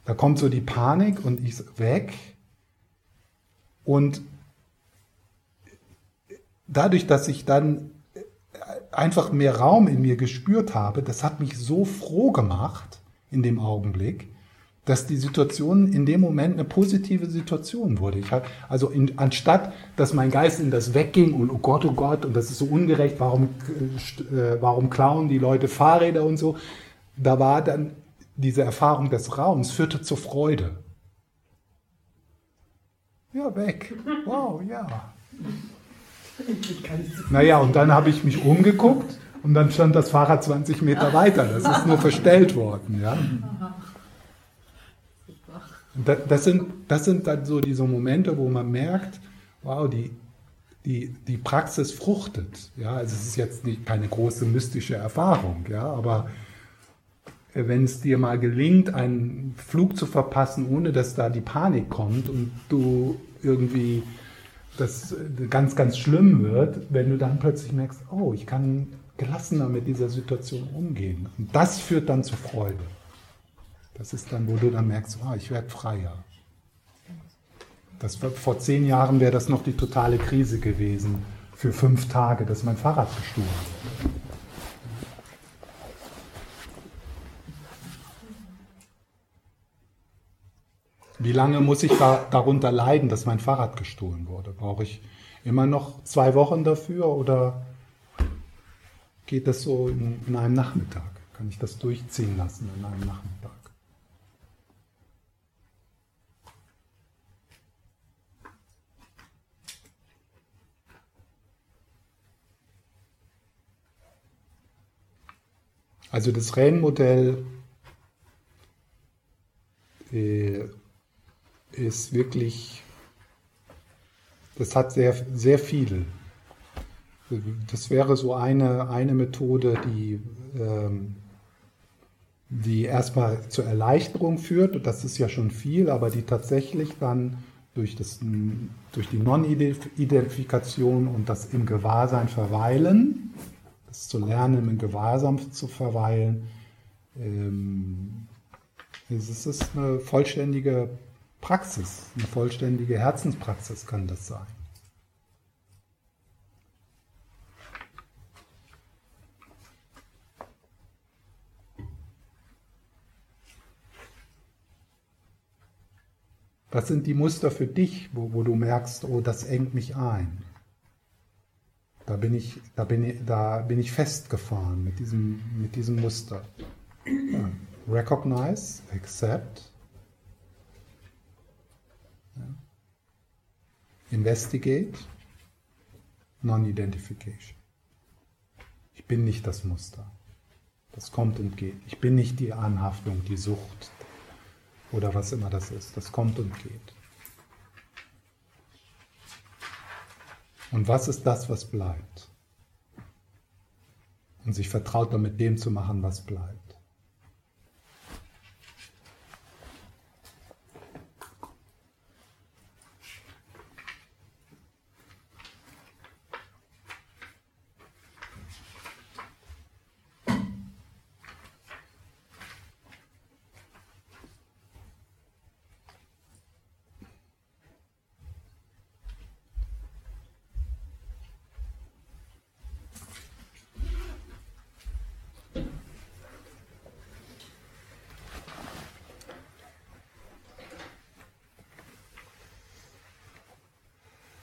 S1: da kommt so die Panik und ich weg und dadurch, dass ich dann einfach mehr Raum in mir gespürt habe, das hat mich so froh gemacht in dem Augenblick, dass die Situation in dem Moment eine positive Situation wurde. Ich hab, also in, anstatt, dass mein Geist in das wegging und oh Gott, oh Gott, und das ist so ungerecht, warum, äh, warum klauen die Leute Fahrräder und so, da war dann diese Erfahrung des Raums, führte zur Freude. Ja, weg. Wow, ja. Naja, und dann habe ich mich umgeguckt und dann stand das Fahrrad 20 Meter weiter. Das ist nur verstellt worden. Ja. Das sind, das sind dann so diese Momente, wo man merkt, wow, die, die, die Praxis fruchtet. Ja, also es ist jetzt nicht, keine große mystische Erfahrung, ja, aber wenn es dir mal gelingt, einen Flug zu verpassen, ohne dass da die Panik kommt und du irgendwie das ganz, ganz schlimm wird, wenn du dann plötzlich merkst, oh, ich kann gelassener mit dieser Situation umgehen. Und das führt dann zu Freude. Das ist dann, wo du dann merkst, oh, ich werde freier. Das, vor zehn Jahren wäre das noch die totale Krise gewesen für fünf Tage, dass mein Fahrrad gestohlen wird. Wie lange muss ich da, darunter leiden, dass mein Fahrrad gestohlen wurde? Brauche ich immer noch zwei Wochen dafür oder geht das so in, in einem Nachmittag? Kann ich das durchziehen lassen in einem Nachmittag? Also das Rennmodell äh, ist wirklich, das hat sehr, sehr viel. Das wäre so eine, eine Methode, die, ähm, die erstmal zur Erleichterung führt, das ist ja schon viel, aber die tatsächlich dann durch, das, durch die Non-Identifikation und das im Gewahrsein verweilen, das zu lernen, im Gewahrsam zu verweilen, ähm, es ist eine vollständige Praxis, eine vollständige Herzenspraxis kann das sein. Was sind die Muster für dich, wo, wo du merkst, oh, das engt mich ein? Da bin ich, da bin ich, da bin ich festgefahren mit diesem, mit diesem Muster. Ja. Recognize, accept, Investigate, Non-Identification. Ich bin nicht das Muster. Das kommt und geht. Ich bin nicht die Anhaftung, die Sucht oder was immer das ist. Das kommt und geht. Und was ist das, was bleibt? Und sich vertraut damit dem zu machen, was bleibt.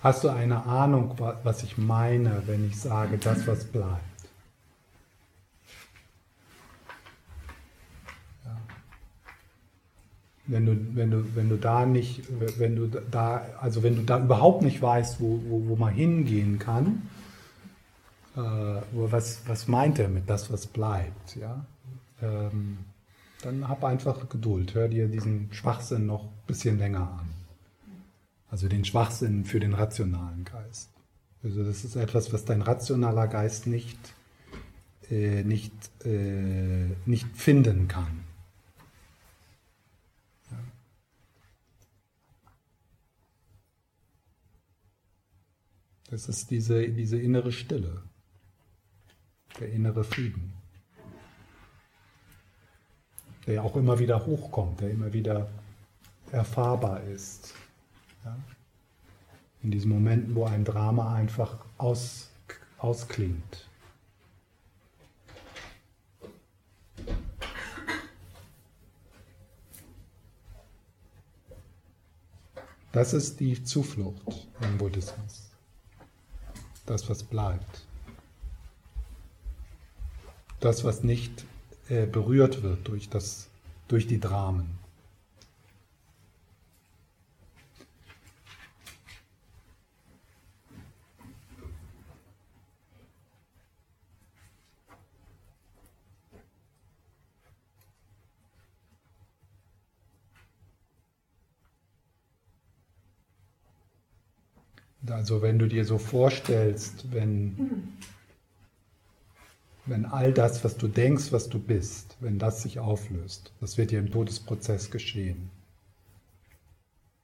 S1: Hast du eine Ahnung, was ich meine, wenn ich sage, das, was bleibt? Wenn du, wenn, du, wenn du da nicht, wenn du da, also wenn du da überhaupt nicht weißt, wo, wo, wo man hingehen kann, äh, was, was meint er mit das, was bleibt? Ja? Ähm, dann hab einfach Geduld, hör dir diesen Schwachsinn noch ein bisschen länger an. Also den Schwachsinn für den rationalen Geist. Also das ist etwas, was dein rationaler Geist nicht, äh, nicht, äh, nicht finden kann. Das ist diese, diese innere Stille, der innere Frieden, der auch immer wieder hochkommt, der immer wieder erfahrbar ist. Ja? In diesen Momenten, wo ein Drama einfach aus, ausklingt. Das ist die Zuflucht im Buddhismus das, was bleibt. Das, was nicht äh, berührt wird durch, das, durch die Dramen. Also wenn du dir so vorstellst, wenn, wenn all das, was du denkst, was du bist, wenn das sich auflöst, das wird dir im Todesprozess geschehen.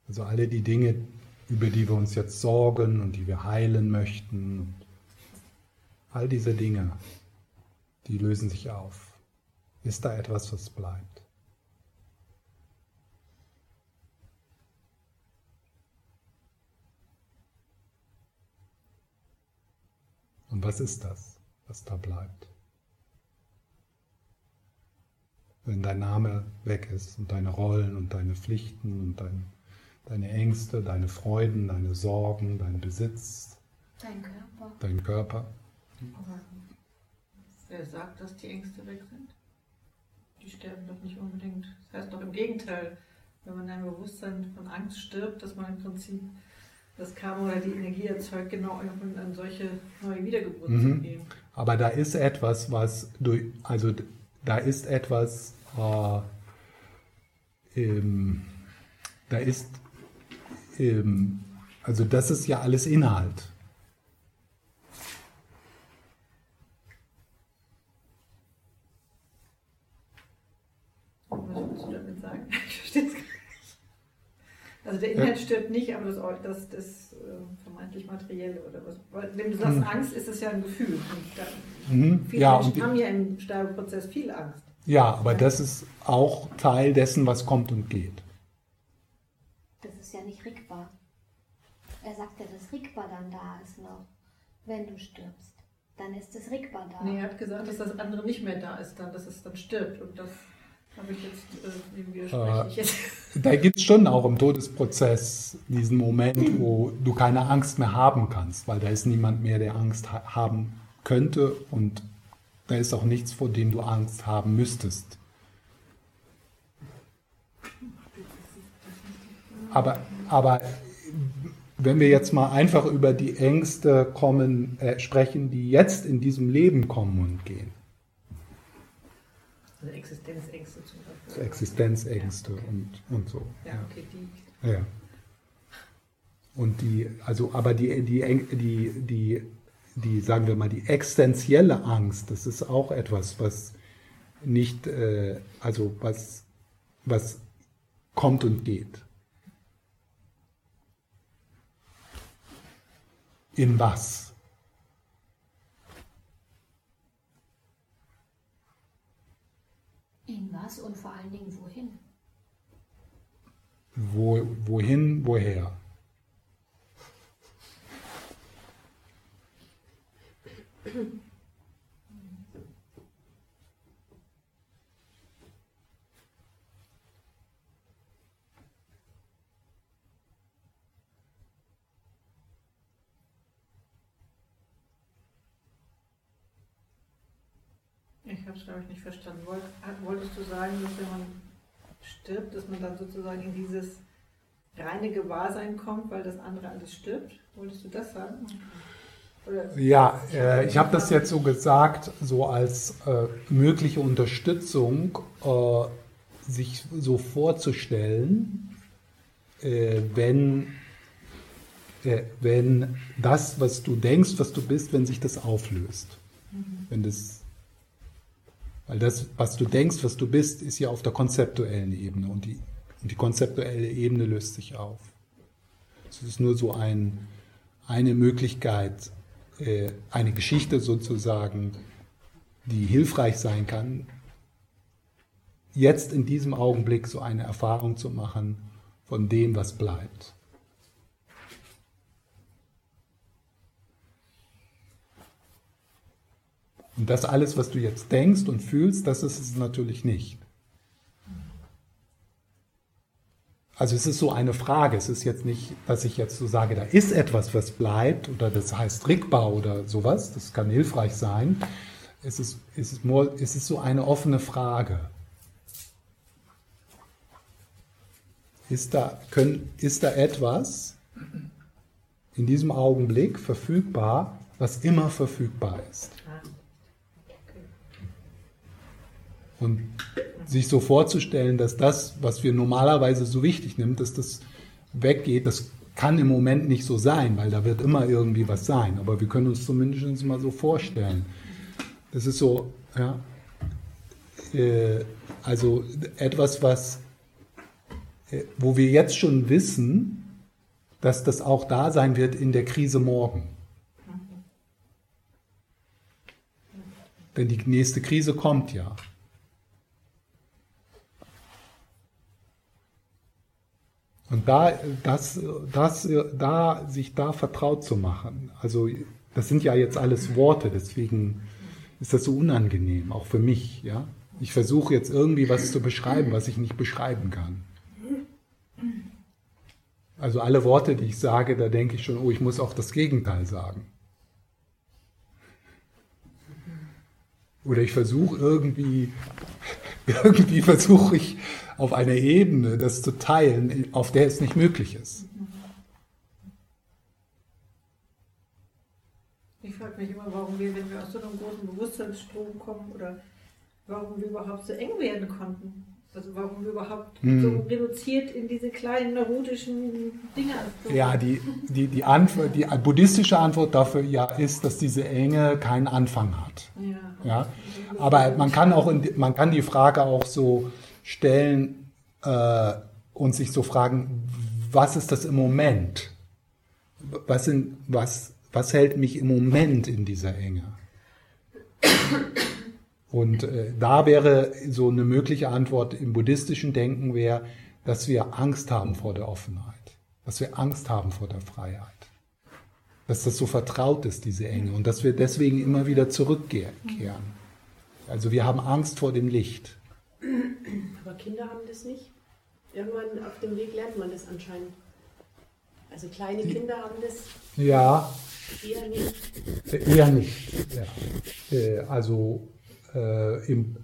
S1: Also alle die Dinge, über die wir uns jetzt sorgen und die wir heilen möchten, all diese Dinge, die lösen sich auf. Ist da etwas, was bleibt? Und was ist das, was da bleibt? Wenn dein Name weg ist und deine Rollen und deine Pflichten und dein, deine Ängste, deine Freuden, deine Sorgen, dein Besitz,
S3: dein Körper.
S1: Dein Körper.
S5: Aber wer sagt, dass die Ängste weg sind? Die sterben doch nicht unbedingt. Das heißt doch im Gegenteil, wenn man ein Bewusstsein von Angst stirbt, dass man im Prinzip das Karma oder die Energie erzeugt, genau um an solche neue Wiedergeburt mhm. zu gehen.
S1: Aber da ist etwas, was durch, also da ist etwas, äh, ähm, da ist, ähm, also das ist ja alles Inhalt.
S5: Was willst du damit sagen? Ich verstehe es gar nicht. Also der Inhalt ja. stirbt nicht, aber das, das, das äh, vermeintlich Materielle oder was. Weil, wenn du sagst mhm. Angst, ist es ja ein Gefühl. Da, mhm. Viele ja, Menschen haben ja im Sterbeprozess viel Angst.
S1: Ja, aber das ist auch Teil dessen, was kommt und geht.
S3: Das ist ja nicht rickbar. Er sagt ja, dass rickbar dann da ist noch, wenn du stirbst. Dann ist es rickbar da.
S5: Nee, er hat gesagt, dass das andere nicht mehr da ist, dann, dass es dann stirbt und das habe ich jetzt, äh,
S1: äh, Da gibt es schon auch im Todesprozess diesen Moment, wo du keine Angst mehr haben kannst, weil da ist niemand mehr, der Angst ha haben könnte und da ist auch nichts, vor dem du Angst haben müsstest. Aber, aber wenn wir jetzt mal einfach über die Ängste kommen, äh, sprechen, die jetzt in diesem Leben kommen und gehen.
S5: Also Existenzängste zum Beispiel.
S1: Existenzängste
S5: ja, okay.
S1: und, und so.
S5: Ja, okay, die.
S1: Ja. Und die, also, aber die, die, die, die, die, sagen wir mal, die existenzielle Angst, das ist auch etwas, was nicht, äh, also was, was kommt und geht. In was?
S3: In was und vor allen Dingen wohin?
S1: Wo, wohin, woher?
S5: Ich habe es, glaube ich, nicht verstanden. Wolltest du sagen, dass wenn man stirbt, dass man dann sozusagen in dieses reine Gewahrsein kommt, weil das andere alles stirbt? Wolltest du das sagen?
S1: Ja, äh, ich habe das jetzt so gesagt, so als äh, mögliche Unterstützung, äh, sich so vorzustellen, äh, wenn, äh, wenn das, was du denkst, was du bist, wenn sich das auflöst. Mhm. Wenn das, weil das, was du denkst, was du bist, ist ja auf der konzeptuellen Ebene und die, und die konzeptuelle Ebene löst sich auf. Es ist nur so ein, eine Möglichkeit, äh, eine Geschichte sozusagen, die hilfreich sein kann, jetzt in diesem Augenblick so eine Erfahrung zu machen von dem, was bleibt. Und das alles, was du jetzt denkst und fühlst, das ist es natürlich nicht. Also es ist so eine Frage. Es ist jetzt nicht, dass ich jetzt so sage, da ist etwas, was bleibt oder das heißt Rickbau oder sowas. Das kann hilfreich sein. Es ist, es ist, more, es ist so eine offene Frage. Ist da, können, ist da etwas in diesem Augenblick verfügbar, was immer verfügbar ist? Und sich so vorzustellen, dass das, was wir normalerweise so wichtig nimmt, dass das weggeht, das kann im Moment nicht so sein, weil da wird immer irgendwie was sein. Aber wir können uns zumindest mal so vorstellen. Das ist so, ja, äh, also etwas, was, äh, wo wir jetzt schon wissen, dass das auch da sein wird in der Krise morgen. Denn die nächste Krise kommt ja. Und da, das, das, da, sich da vertraut zu machen, also das sind ja jetzt alles Worte, deswegen ist das so unangenehm, auch für mich. Ja? Ich versuche jetzt irgendwie was zu beschreiben, was ich nicht beschreiben kann. Also alle Worte, die ich sage, da denke ich schon, oh, ich muss auch das Gegenteil sagen. Oder ich versuche irgendwie, irgendwie versuche ich auf einer Ebene das zu teilen, auf der es nicht möglich ist.
S5: Ich frage mich immer, warum wir, wenn wir aus so einem großen Bewusstseinsstrom kommen oder warum wir überhaupt so eng werden konnten. Also warum wir überhaupt hm. so reduziert in diese kleinen neurotischen Dinge.
S1: Ja, die, die, die, Antwort, die buddhistische Antwort dafür ja ist, dass diese Enge keinen Anfang hat. Ja. ja? Aber man kann auch in, man kann die Frage auch so stellen äh, und sich so fragen, was ist das im Moment? Was, sind, was, was hält mich im Moment in dieser Enge? Und äh, da wäre so eine mögliche Antwort im buddhistischen Denken wäre, dass wir Angst haben vor der Offenheit, dass wir Angst haben vor der Freiheit, dass das so vertraut ist, diese Enge, und dass wir deswegen immer wieder zurückkehren. Also wir haben Angst vor dem Licht.
S6: Aber Kinder haben das nicht. Irgendwann auf dem Weg lernt man das anscheinend. Also kleine Kinder haben das.
S1: Ja. Eher nicht. Eher nicht. Ja. Äh, also äh, im,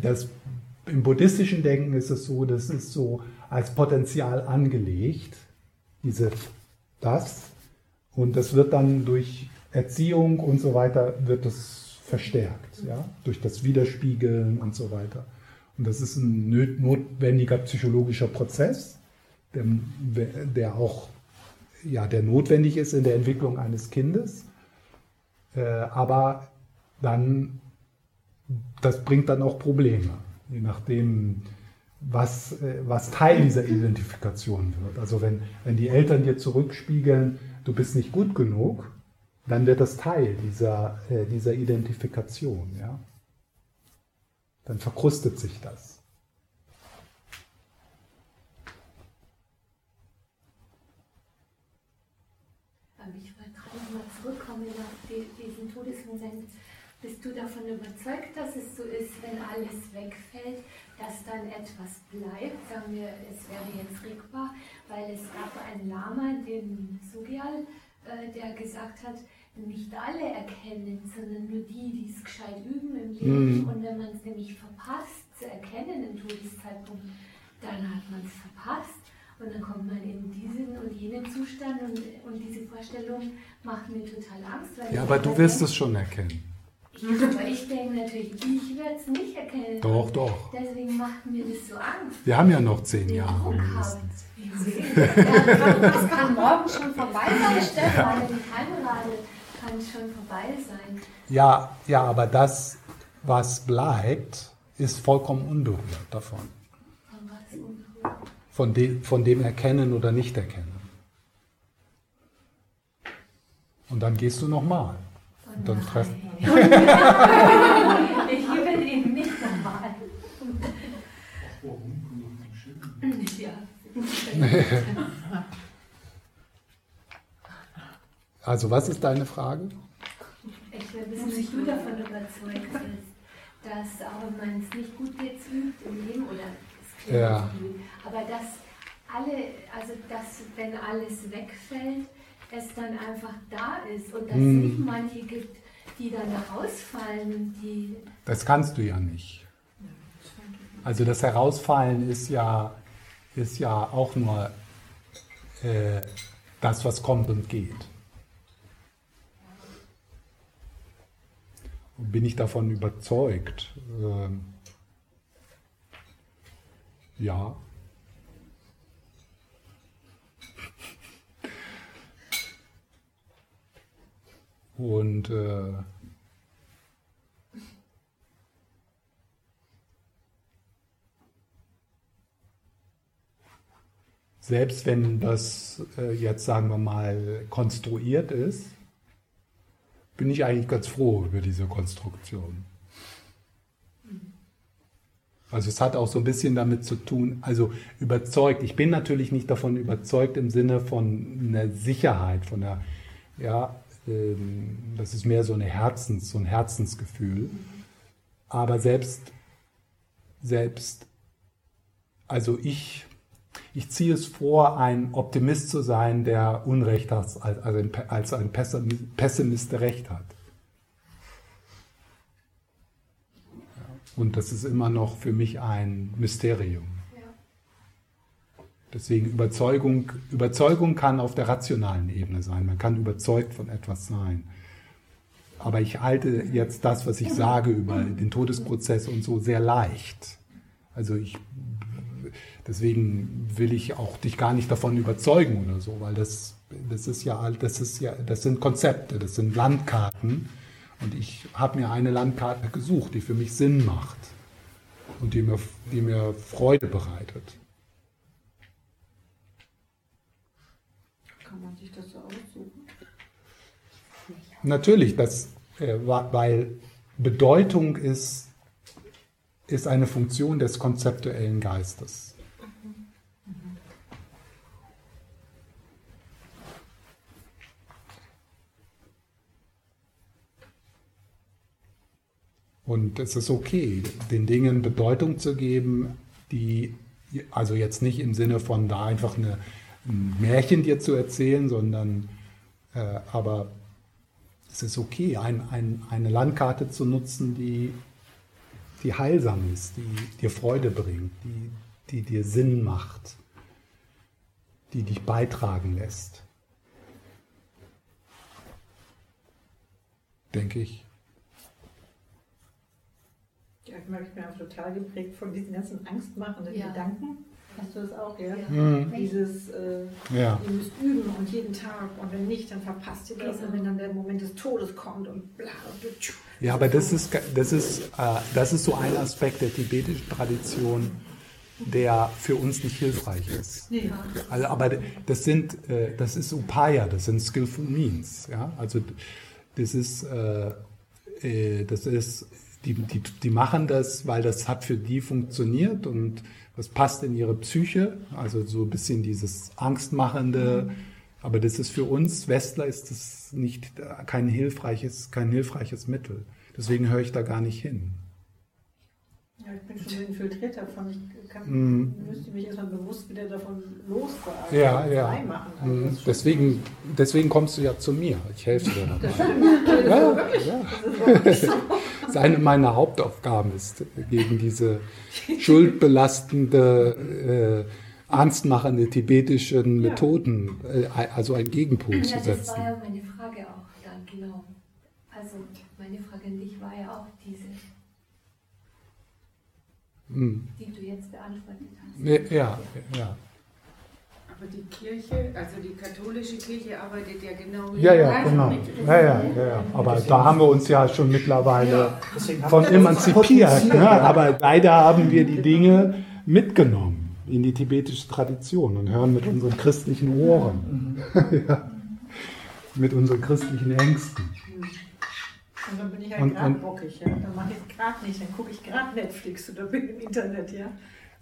S1: das, im buddhistischen Denken ist es so, das ist so als Potenzial angelegt, diese, das. Und das wird dann durch Erziehung und so weiter, wird das verstärkt, ja, durch das Widerspiegeln und so weiter. Und das ist ein notwendiger psychologischer Prozess, der, der auch ja, der notwendig ist in der Entwicklung eines Kindes. Äh, aber dann, das bringt dann auch Probleme, je nachdem, was, äh, was Teil dieser Identifikation wird. Also wenn, wenn die Eltern dir zurückspiegeln, du bist nicht gut genug, dann wird das Teil dieser, äh, dieser Identifikation. Ja? Dann verkrustet sich das.
S3: Ich wollte gerade nochmal zurückkommen auf diesen Todesmoment. Bist du davon überzeugt, dass es so ist, wenn alles wegfällt, dass dann etwas bleibt? Sagen wir, es wäre jetzt regbar, weil es gab einen Lama, den Sugyal, äh, der gesagt hat, nicht alle erkennen, sondern nur die, die es gescheit üben im Leben. Mhm. Und wenn man es nämlich verpasst zu erkennen im Todeszeitpunkt, dann hat man es verpasst. Und dann kommt man in diesen und jenen Zustand und, und diese Vorstellung macht mir total Angst.
S1: ja, aber du wirst es schon erkennen.
S3: Ja, aber ich denke natürlich, ich werde es nicht erkennen.
S1: Doch, doch.
S3: Deswegen macht mir das so Angst.
S1: Wir haben ja noch zehn Jahre
S3: mindestens. Das kann morgen schon vorbei sein, Stefan, wenn ich heimrate, kann schon vorbei sein.
S1: Ja, ja, aber das, was bleibt, ist vollkommen unberührt davon.
S3: Von was unberührt?
S1: Von dem, von dem Erkennen oder Nicht-Erkennen. Und dann gehst du nochmal. Und dann treffen.
S3: ich will ihn nicht nochmal. Ja.
S1: Also, was ist deine Frage?
S3: Ich will wissen, wie du davon überzeugt bist, dass auch wenn man es nicht gut jetzt übt im Leben oder es klingt
S1: ja.
S3: aber dass alle, also dass wenn alles wegfällt, es dann einfach da ist und dass es hm. nicht manche gibt, die dann herausfallen. Die
S1: das kannst du ja nicht. Also das Herausfallen ist ja, ist ja auch nur äh, das, was kommt und geht. Bin ich davon überzeugt? Ähm, ja. Und äh, selbst wenn das äh, jetzt, sagen wir mal, konstruiert ist, bin ich eigentlich ganz froh über diese Konstruktion. Also es hat auch so ein bisschen damit zu tun, also überzeugt. Ich bin natürlich nicht davon überzeugt im Sinne von einer Sicherheit, von einer, ja, ähm, das ist mehr so, eine Herzens, so ein Herzensgefühl. Aber selbst, selbst, also ich, ich ziehe es vor, ein Optimist zu sein, der Unrecht hat, als ein, Pessimist Recht hat. Und das ist immer noch für mich ein Mysterium. Deswegen Überzeugung, Überzeugung kann auf der rationalen Ebene sein. Man kann überzeugt von etwas sein. Aber ich halte jetzt das, was ich sage über den Todesprozess und so sehr leicht. Also ich, deswegen will ich auch dich gar nicht davon überzeugen oder so, weil das, das ist ja, das ist ja, das sind Konzepte, das sind Landkarten. Und ich habe mir eine Landkarte gesucht, die für mich Sinn macht und die mir, die mir Freude bereitet.
S5: Kann man sich das so aussuchen?
S1: Natürlich, das, äh, weil Bedeutung ist, ist eine Funktion des konzeptuellen Geistes. Und es ist okay, den Dingen Bedeutung zu geben, die, also jetzt nicht im Sinne von da einfach eine ein Märchen dir zu erzählen, sondern äh, aber es ist okay, ein, ein, eine Landkarte zu nutzen, die, die heilsam ist, die dir Freude bringt, die, die dir Sinn macht, die dich beitragen lässt. Denke ich.
S5: Ja, ich bin auch total geprägt von diesen ganzen angstmachenden
S3: ja.
S5: Gedanken. Hast du das auch, ja? ja.
S1: Mhm.
S5: Dieses, äh,
S1: ja.
S5: ihr müsst üben und jeden Tag und wenn nicht, dann verpasst ihr das genau. und wenn dann der Moment des Todes kommt und bla. Und
S1: ja, aber das ist, das, ist, äh, das ist so ein Aspekt der tibetischen Tradition, der für uns nicht hilfreich ist.
S5: Nee.
S1: Also, aber das sind, äh, das ist Upaya, das sind Skillful Means. Ja? Also das ist, äh, äh das ist die, die, die machen das, weil das hat für die funktioniert und das passt in ihre Psyche, also so ein bisschen dieses Angstmachende. Aber das ist für uns Westler ist das nicht kein hilfreiches, kein hilfreiches Mittel. Deswegen höre ich da gar nicht hin.
S5: Ja, ich bin schon infiltriert davon. Ich kann, mm. müsste mich erstmal bewusst wieder davon losbearbeiten.
S1: Ja, ja. Also mm. deswegen, deswegen kommst du ja zu mir. Ich helfe dir dabei.
S5: Das
S1: ja, ja. Das ist eine meiner Hauptaufgaben ist, gegen diese schuldbelastende ernstmachende tibetischen Methoden, äh, also einen Gegenpol
S3: ja,
S1: zu setzen.
S3: Das war ja meine Frage auch dann, genau. Also meine Frage an dich war ja auch diese, hm. die du jetzt beantwortet hast.
S1: Ja, ja.
S7: Aber die Kirche, also die katholische Kirche arbeitet ja genau
S1: ja, ja, genau. Ja, ja, ja, ja. Aber da haben wir uns ja schon mittlerweile ja, von emanzipiert. Ne? Aber leider haben wir die Dinge mitgenommen in die tibetische Tradition und hören mit unseren christlichen Ohren. Mhm. ja. Mit unseren christlichen Ängsten.
S5: Und dann bin ich halt gerade bockig, ja. Dann mache ich es gerade nicht, dann gucke ich gerade Netflix oder bin im Internet, ja.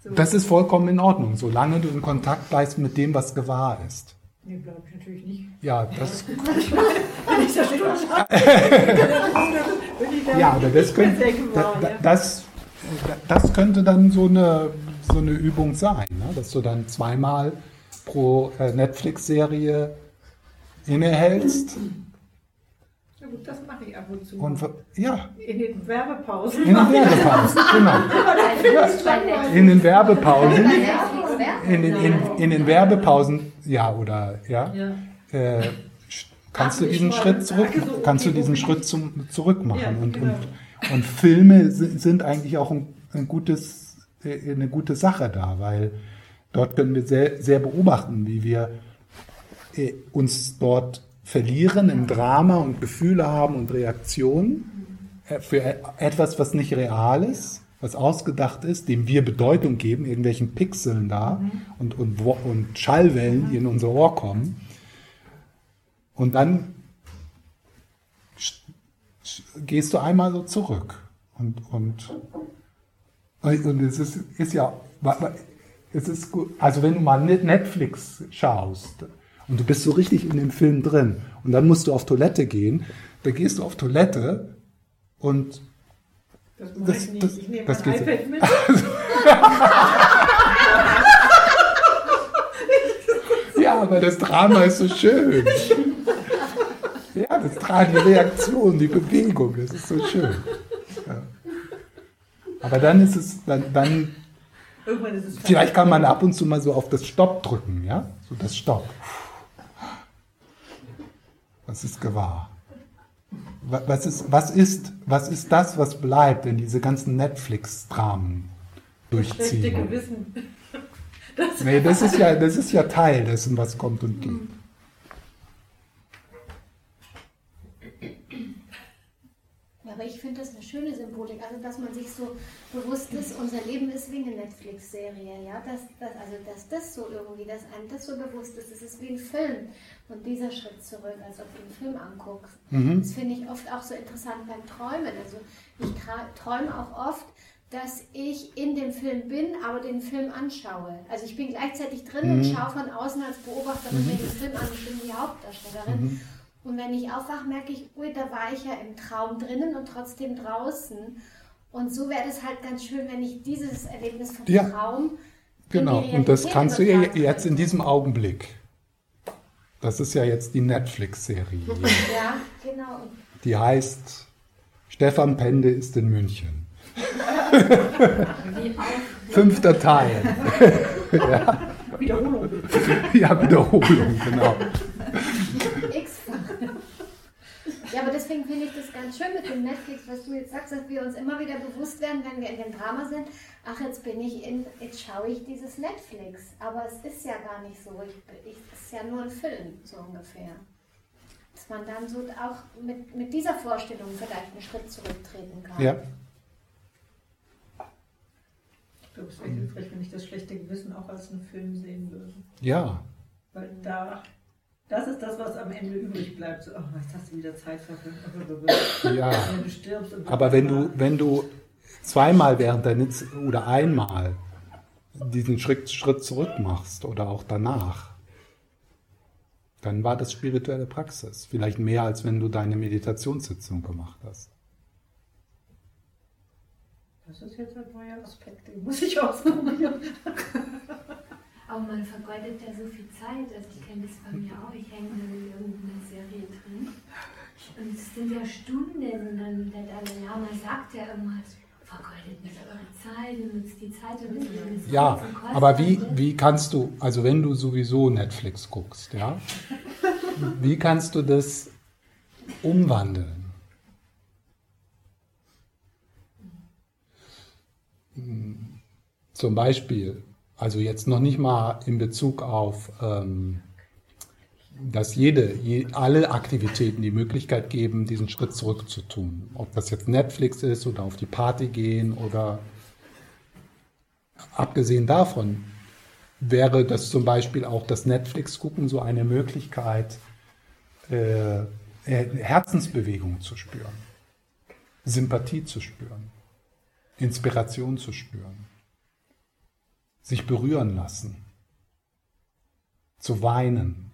S1: So. Das ist vollkommen in Ordnung, solange du in Kontakt bleibst mit dem, was gewahr ist.
S5: Nee, glaube ich natürlich nicht.
S1: Ja, das.
S5: Wenn ich das
S1: Ja, aber das könnte, das, das könnte dann so eine, so eine Übung sein, ne? dass du dann zweimal pro äh, Netflix-Serie innehältst
S5: ja gut, das mache ich ab und zu.
S1: Und, ja.
S5: In den Werbepausen.
S1: In den Werbepausen, genau. Ja. In den Werbepausen. In den, in, in den Werbepausen, ja, oder, ja. ja. Äh, kannst du diesen Schritt zurück, kannst du diesen Schritt zum, zurück machen. Ja, und, genau. und, und Filme sind eigentlich auch ein, ein gutes, äh, eine gute Sache da, weil dort können wir sehr, sehr beobachten, wie wir äh, uns dort verlieren im Drama und Gefühle haben und Reaktionen äh, für e-, etwas, was nicht real ist, was ausgedacht ist, dem wir Bedeutung geben, irgendwelchen Pixeln da mhm. und, und, und Schallwellen, die in unser Ohr kommen. Und dann gehst du einmal so zurück. Und, und, und es ist, ist ja, es ist gut, also wenn du mal Netflix schaust, und du bist so richtig in dem Film drin. Und dann musst du auf Toilette gehen. Da gehst du auf Toilette und
S5: das das, ich nicht. Das, ich nehme das mein iPad mit.
S1: ja, aber das Drama ist so schön. Ja, das Drama, die Reaktion, die Bewegung, das ist so schön. Ja. Aber dann ist es, dann, dann ist es vielleicht kann man ab und zu mal so auf das Stopp drücken, ja? So das Stopp. Was ist gewahr? Was ist, was, ist, was ist das, was bleibt, wenn diese ganzen Netflix-Dramen durchziehen? Das Gewissen. Das nee, das ist, ja, das ist ja Teil dessen, was kommt und geht.
S3: Aber ich finde das eine schöne Symbolik, also dass man sich so bewusst ist, unser Leben ist wie eine Netflix-Serie, ja, dass, dass, also dass das so irgendwie, dass einem das so bewusst ist, es ist wie ein Film und dieser Schritt zurück, als ob du einen Film anguckst. Mhm. Das finde ich oft auch so interessant beim Träumen, also ich träume auch oft, dass ich in dem Film bin, aber den Film anschaue. Also ich bin gleichzeitig drin mhm. und schaue von außen als Beobachterin mhm. den Film an, ich bin die Hauptdarstellerin. Mhm. Und wenn ich aufwache, merke ich, ui, da war ich ja im Traum drinnen und trotzdem draußen. Und so wäre es halt ganz schön, wenn ich dieses Erlebnis vom ja, Traum.
S1: Genau, und das kannst du ja jetzt in diesem Augenblick. Das ist ja jetzt die Netflix-Serie.
S3: ja, genau.
S1: Die heißt Stefan Pende ist in München. Fünfter Teil.
S5: ja. Wiederholung.
S1: Ja, Wiederholung, genau.
S3: Ja, aber deswegen finde ich das ganz schön mit dem Netflix, was du jetzt sagst, dass wir uns immer wieder bewusst werden, wenn wir in dem Drama sind, ach, jetzt bin ich in, jetzt schaue ich dieses Netflix. Aber es ist ja gar nicht so. Ich, ich, es ist ja nur ein Film, so ungefähr. Dass man dann so auch mit, mit dieser Vorstellung vielleicht einen Schritt zurücktreten kann.
S1: Ja.
S5: Ich glaube, es wäre hilfreich, wenn ich das schlechte Gewissen auch als einen Film sehen würde.
S1: Ja.
S5: Weil da das ist das, was am Ende übrig bleibt. So, oh, jetzt hast du wieder Zeit verfilmt.
S1: Ja. Aber wenn du, wenn du zweimal während Nitz oder einmal diesen Schritt, Schritt zurück machst oder auch danach, dann war das spirituelle Praxis. Vielleicht mehr, als wenn du deine Meditationssitzung gemacht hast.
S5: Das ist jetzt ein neuer Aspekt, den muss ich ausprobieren.
S3: Vergeudet ja so viel Zeit. Also ich kenne das bei mir auch. Ich hänge dann in irgendeiner Serie drin. Und es sind ja Stunden. Und dann der Dalai Lama sagt ja immer vergeudet nicht eure Zeit und nutzt die Zeit, ihr das
S1: Ja, aber wie, wie kannst du, also wenn du sowieso Netflix guckst, ja, wie kannst du das umwandeln? Zum Beispiel, also jetzt noch nicht mal in Bezug auf, ähm, dass jede, je, alle Aktivitäten die Möglichkeit geben, diesen Schritt zurückzutun. Ob das jetzt Netflix ist oder auf die Party gehen oder abgesehen davon wäre das zum Beispiel auch das Netflix gucken so eine Möglichkeit, äh, Herzensbewegung zu spüren, Sympathie zu spüren, Inspiration zu spüren, sich berühren lassen, zu weinen,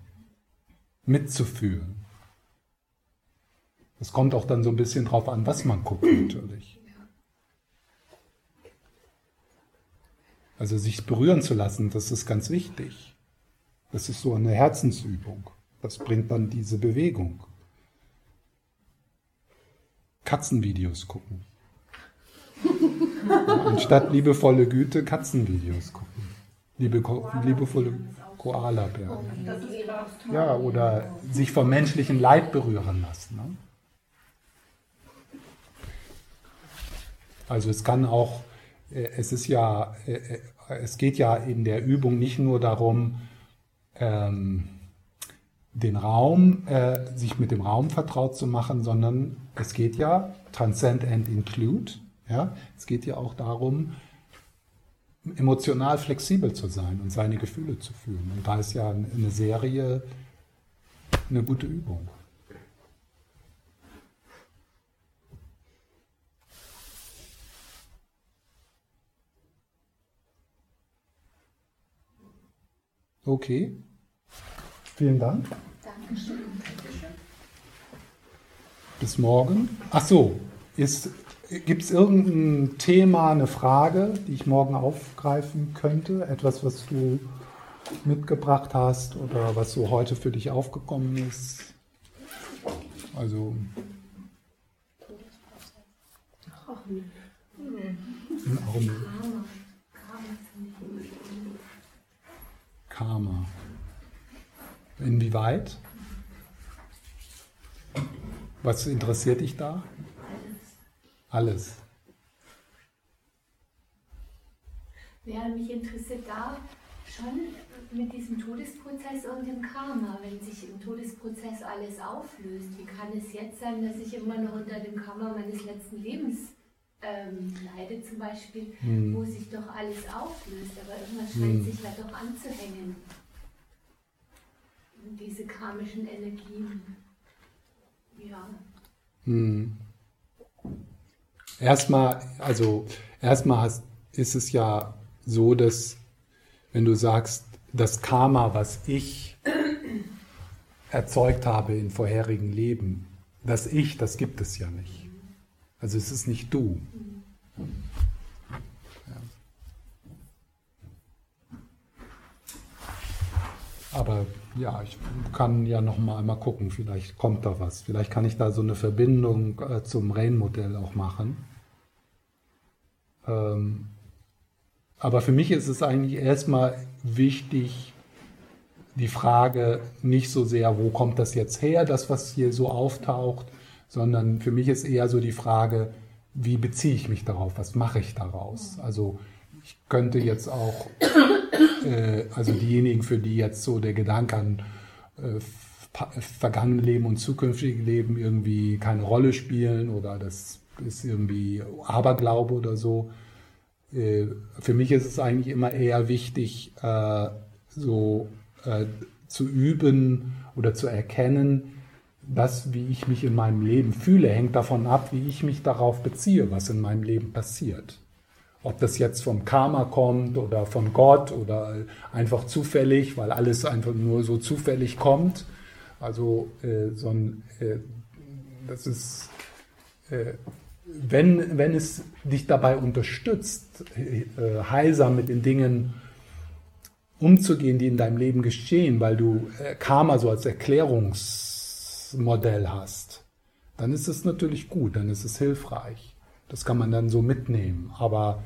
S1: mitzufühlen. Es kommt auch dann so ein bisschen drauf an, was man guckt natürlich. Also sich berühren zu lassen, das ist ganz wichtig. Das ist so eine Herzensübung. Das bringt dann diese Bewegung. Katzenvideos gucken. Anstatt liebevolle Güte Katzenvideos gucken. Liebe, liebevolle Koala-Bären. Ja, oder sich vom menschlichen Leid berühren lassen. Ne? Also es kann auch, äh, es ist ja, äh, äh, es geht ja in der Übung nicht nur darum, ähm, den Raum, äh, sich mit dem Raum vertraut zu machen, sondern es geht ja, transcend and include, ja, es geht ja auch darum, emotional flexibel zu sein und seine Gefühle zu fühlen. Und da ist ja eine Serie eine gute Übung. Okay. Vielen Dank. Dankeschön. Bis morgen. Ach so, gibt es irgendein Thema, eine Frage, die ich morgen aufgreifen könnte? Etwas, was du mitgebracht hast oder was so heute für dich aufgekommen ist? Also. Auch nicht. Karma. Inwieweit? Was interessiert dich da? Alles.
S3: Ja, mich interessiert da schon mit diesem Todesprozess und dem Karma, wenn sich im Todesprozess alles auflöst. Wie kann es jetzt sein, dass ich immer noch unter dem Karma meines letzten Lebens ähm, leide, zum Beispiel, hm. wo sich doch alles auflöst, aber irgendwas scheint hm. sich ja doch anzuhängen diese karmischen Energien. Ja. Hm.
S1: Erstmal, also erstmal ist es ja so, dass wenn du sagst, das Karma, was ich erzeugt habe in vorherigen Leben, das Ich, das gibt es ja nicht. Also es ist nicht du. Ja. Aber ja, ich kann ja noch mal einmal gucken, vielleicht kommt da was. Vielleicht kann ich da so eine Verbindung äh, zum Rain-Modell auch machen. Ähm, aber für mich ist es eigentlich erstmal wichtig, die Frage nicht so sehr, wo kommt das jetzt her, das, was hier so auftaucht, sondern für mich ist eher so die Frage, wie beziehe ich mich darauf, was mache ich daraus? Also ich könnte jetzt auch äh, also diejenigen, für die jetzt so der Gedanke an äh, vergangene Leben und zukünftige Leben irgendwie keine Rolle spielen oder das ist irgendwie Aberglaube oder so. Äh, für mich ist es eigentlich immer eher wichtig, äh, so äh, zu üben oder zu erkennen, das, wie ich mich in meinem Leben fühle, hängt davon ab, wie ich mich darauf beziehe, was in meinem Leben passiert. Ob das jetzt vom Karma kommt oder von Gott oder einfach zufällig, weil alles einfach nur so zufällig kommt. Also äh, so ein, äh, das ist, äh, wenn, wenn es dich dabei unterstützt, äh, heilsam mit den Dingen umzugehen, die in deinem Leben geschehen, weil du äh, Karma so als Erklärungsmodell hast, dann ist es natürlich gut, dann ist es hilfreich. Das kann man dann so mitnehmen. Aber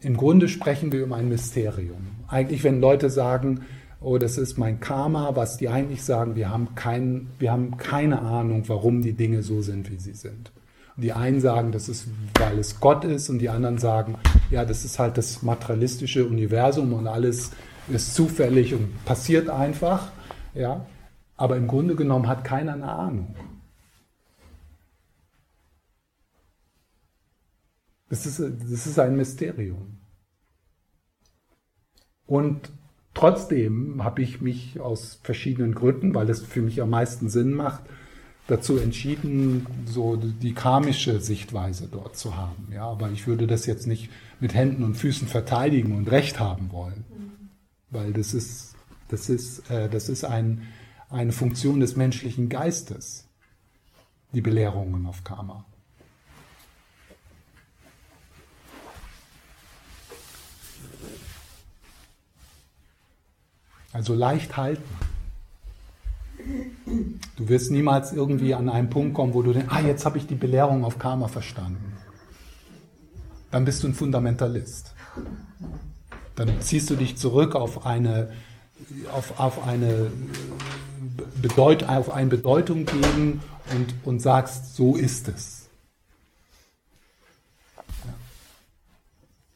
S1: im Grunde sprechen wir um ein Mysterium. Eigentlich, wenn Leute sagen, oh, das ist mein Karma, was die eigentlich sagen, wir haben, kein, wir haben keine Ahnung, warum die Dinge so sind, wie sie sind. Die einen sagen, das ist, weil es Gott ist, und die anderen sagen, ja, das ist halt das materialistische Universum und alles ist zufällig und passiert einfach. Ja, aber im Grunde genommen hat keiner eine Ahnung. Das ist, das ist ein Mysterium. Und trotzdem habe ich mich aus verschiedenen Gründen, weil es für mich am meisten Sinn macht, dazu entschieden, so die karmische Sichtweise dort zu haben. Ja, aber ich würde das jetzt nicht mit Händen und Füßen verteidigen und Recht haben wollen, weil das ist, das ist, äh, das ist ein, eine Funktion des menschlichen Geistes, die Belehrungen auf Karma. Also leicht halten. Du wirst niemals irgendwie an einen Punkt kommen, wo du denkst, ah, jetzt habe ich die Belehrung auf Karma verstanden. Dann bist du ein Fundamentalist. Dann ziehst du dich zurück auf eine, auf, auf eine Bedeut, auf eine Bedeutung geben und, und sagst, so ist es.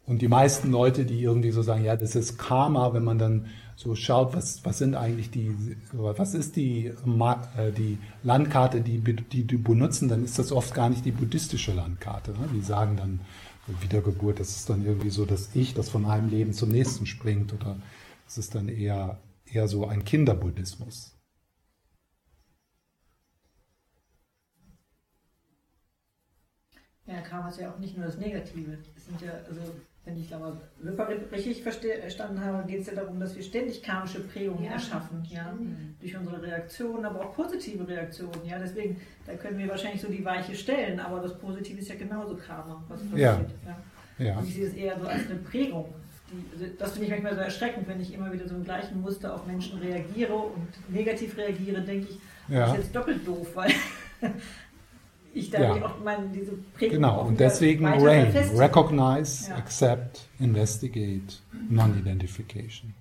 S1: Und die meisten Leute, die irgendwie so sagen, ja, das ist Karma, wenn man dann so schaut, was, was sind eigentlich die, was ist die, äh, die Landkarte, die, die die benutzen, dann ist das oft gar nicht die buddhistische Landkarte. Ne? Die sagen dann, Wiedergeburt, das ist dann irgendwie so das Ich, das von einem Leben zum nächsten springt oder es ist dann eher, eher so ein Kinderbuddhismus.
S5: Ja, Karma ist ja auch nicht nur das Negative. Es sind ja, also wenn ich glaube, richtig verstanden habe, geht es ja darum, dass wir ständig karmische Prägungen ja, erschaffen, ja, durch unsere Reaktionen, aber auch positive Reaktionen, ja, deswegen, da können wir wahrscheinlich so die Weiche stellen, aber das Positive ist ja genauso Karma, was passiert, ja. ja. ja. Und ich sehe es eher so als eine Prägung. Die, also das finde ich manchmal so erschreckend, wenn ich immer wieder so im gleichen Muster auf Menschen reagiere und negativ reagiere, denke ich, ja. das ist jetzt doppelt doof, weil ich dadurch ja. auch meine, diese
S1: Prägung Genau, und deswegen RAIN, Recognize, ja. Accept, Investigate, Non-Identification.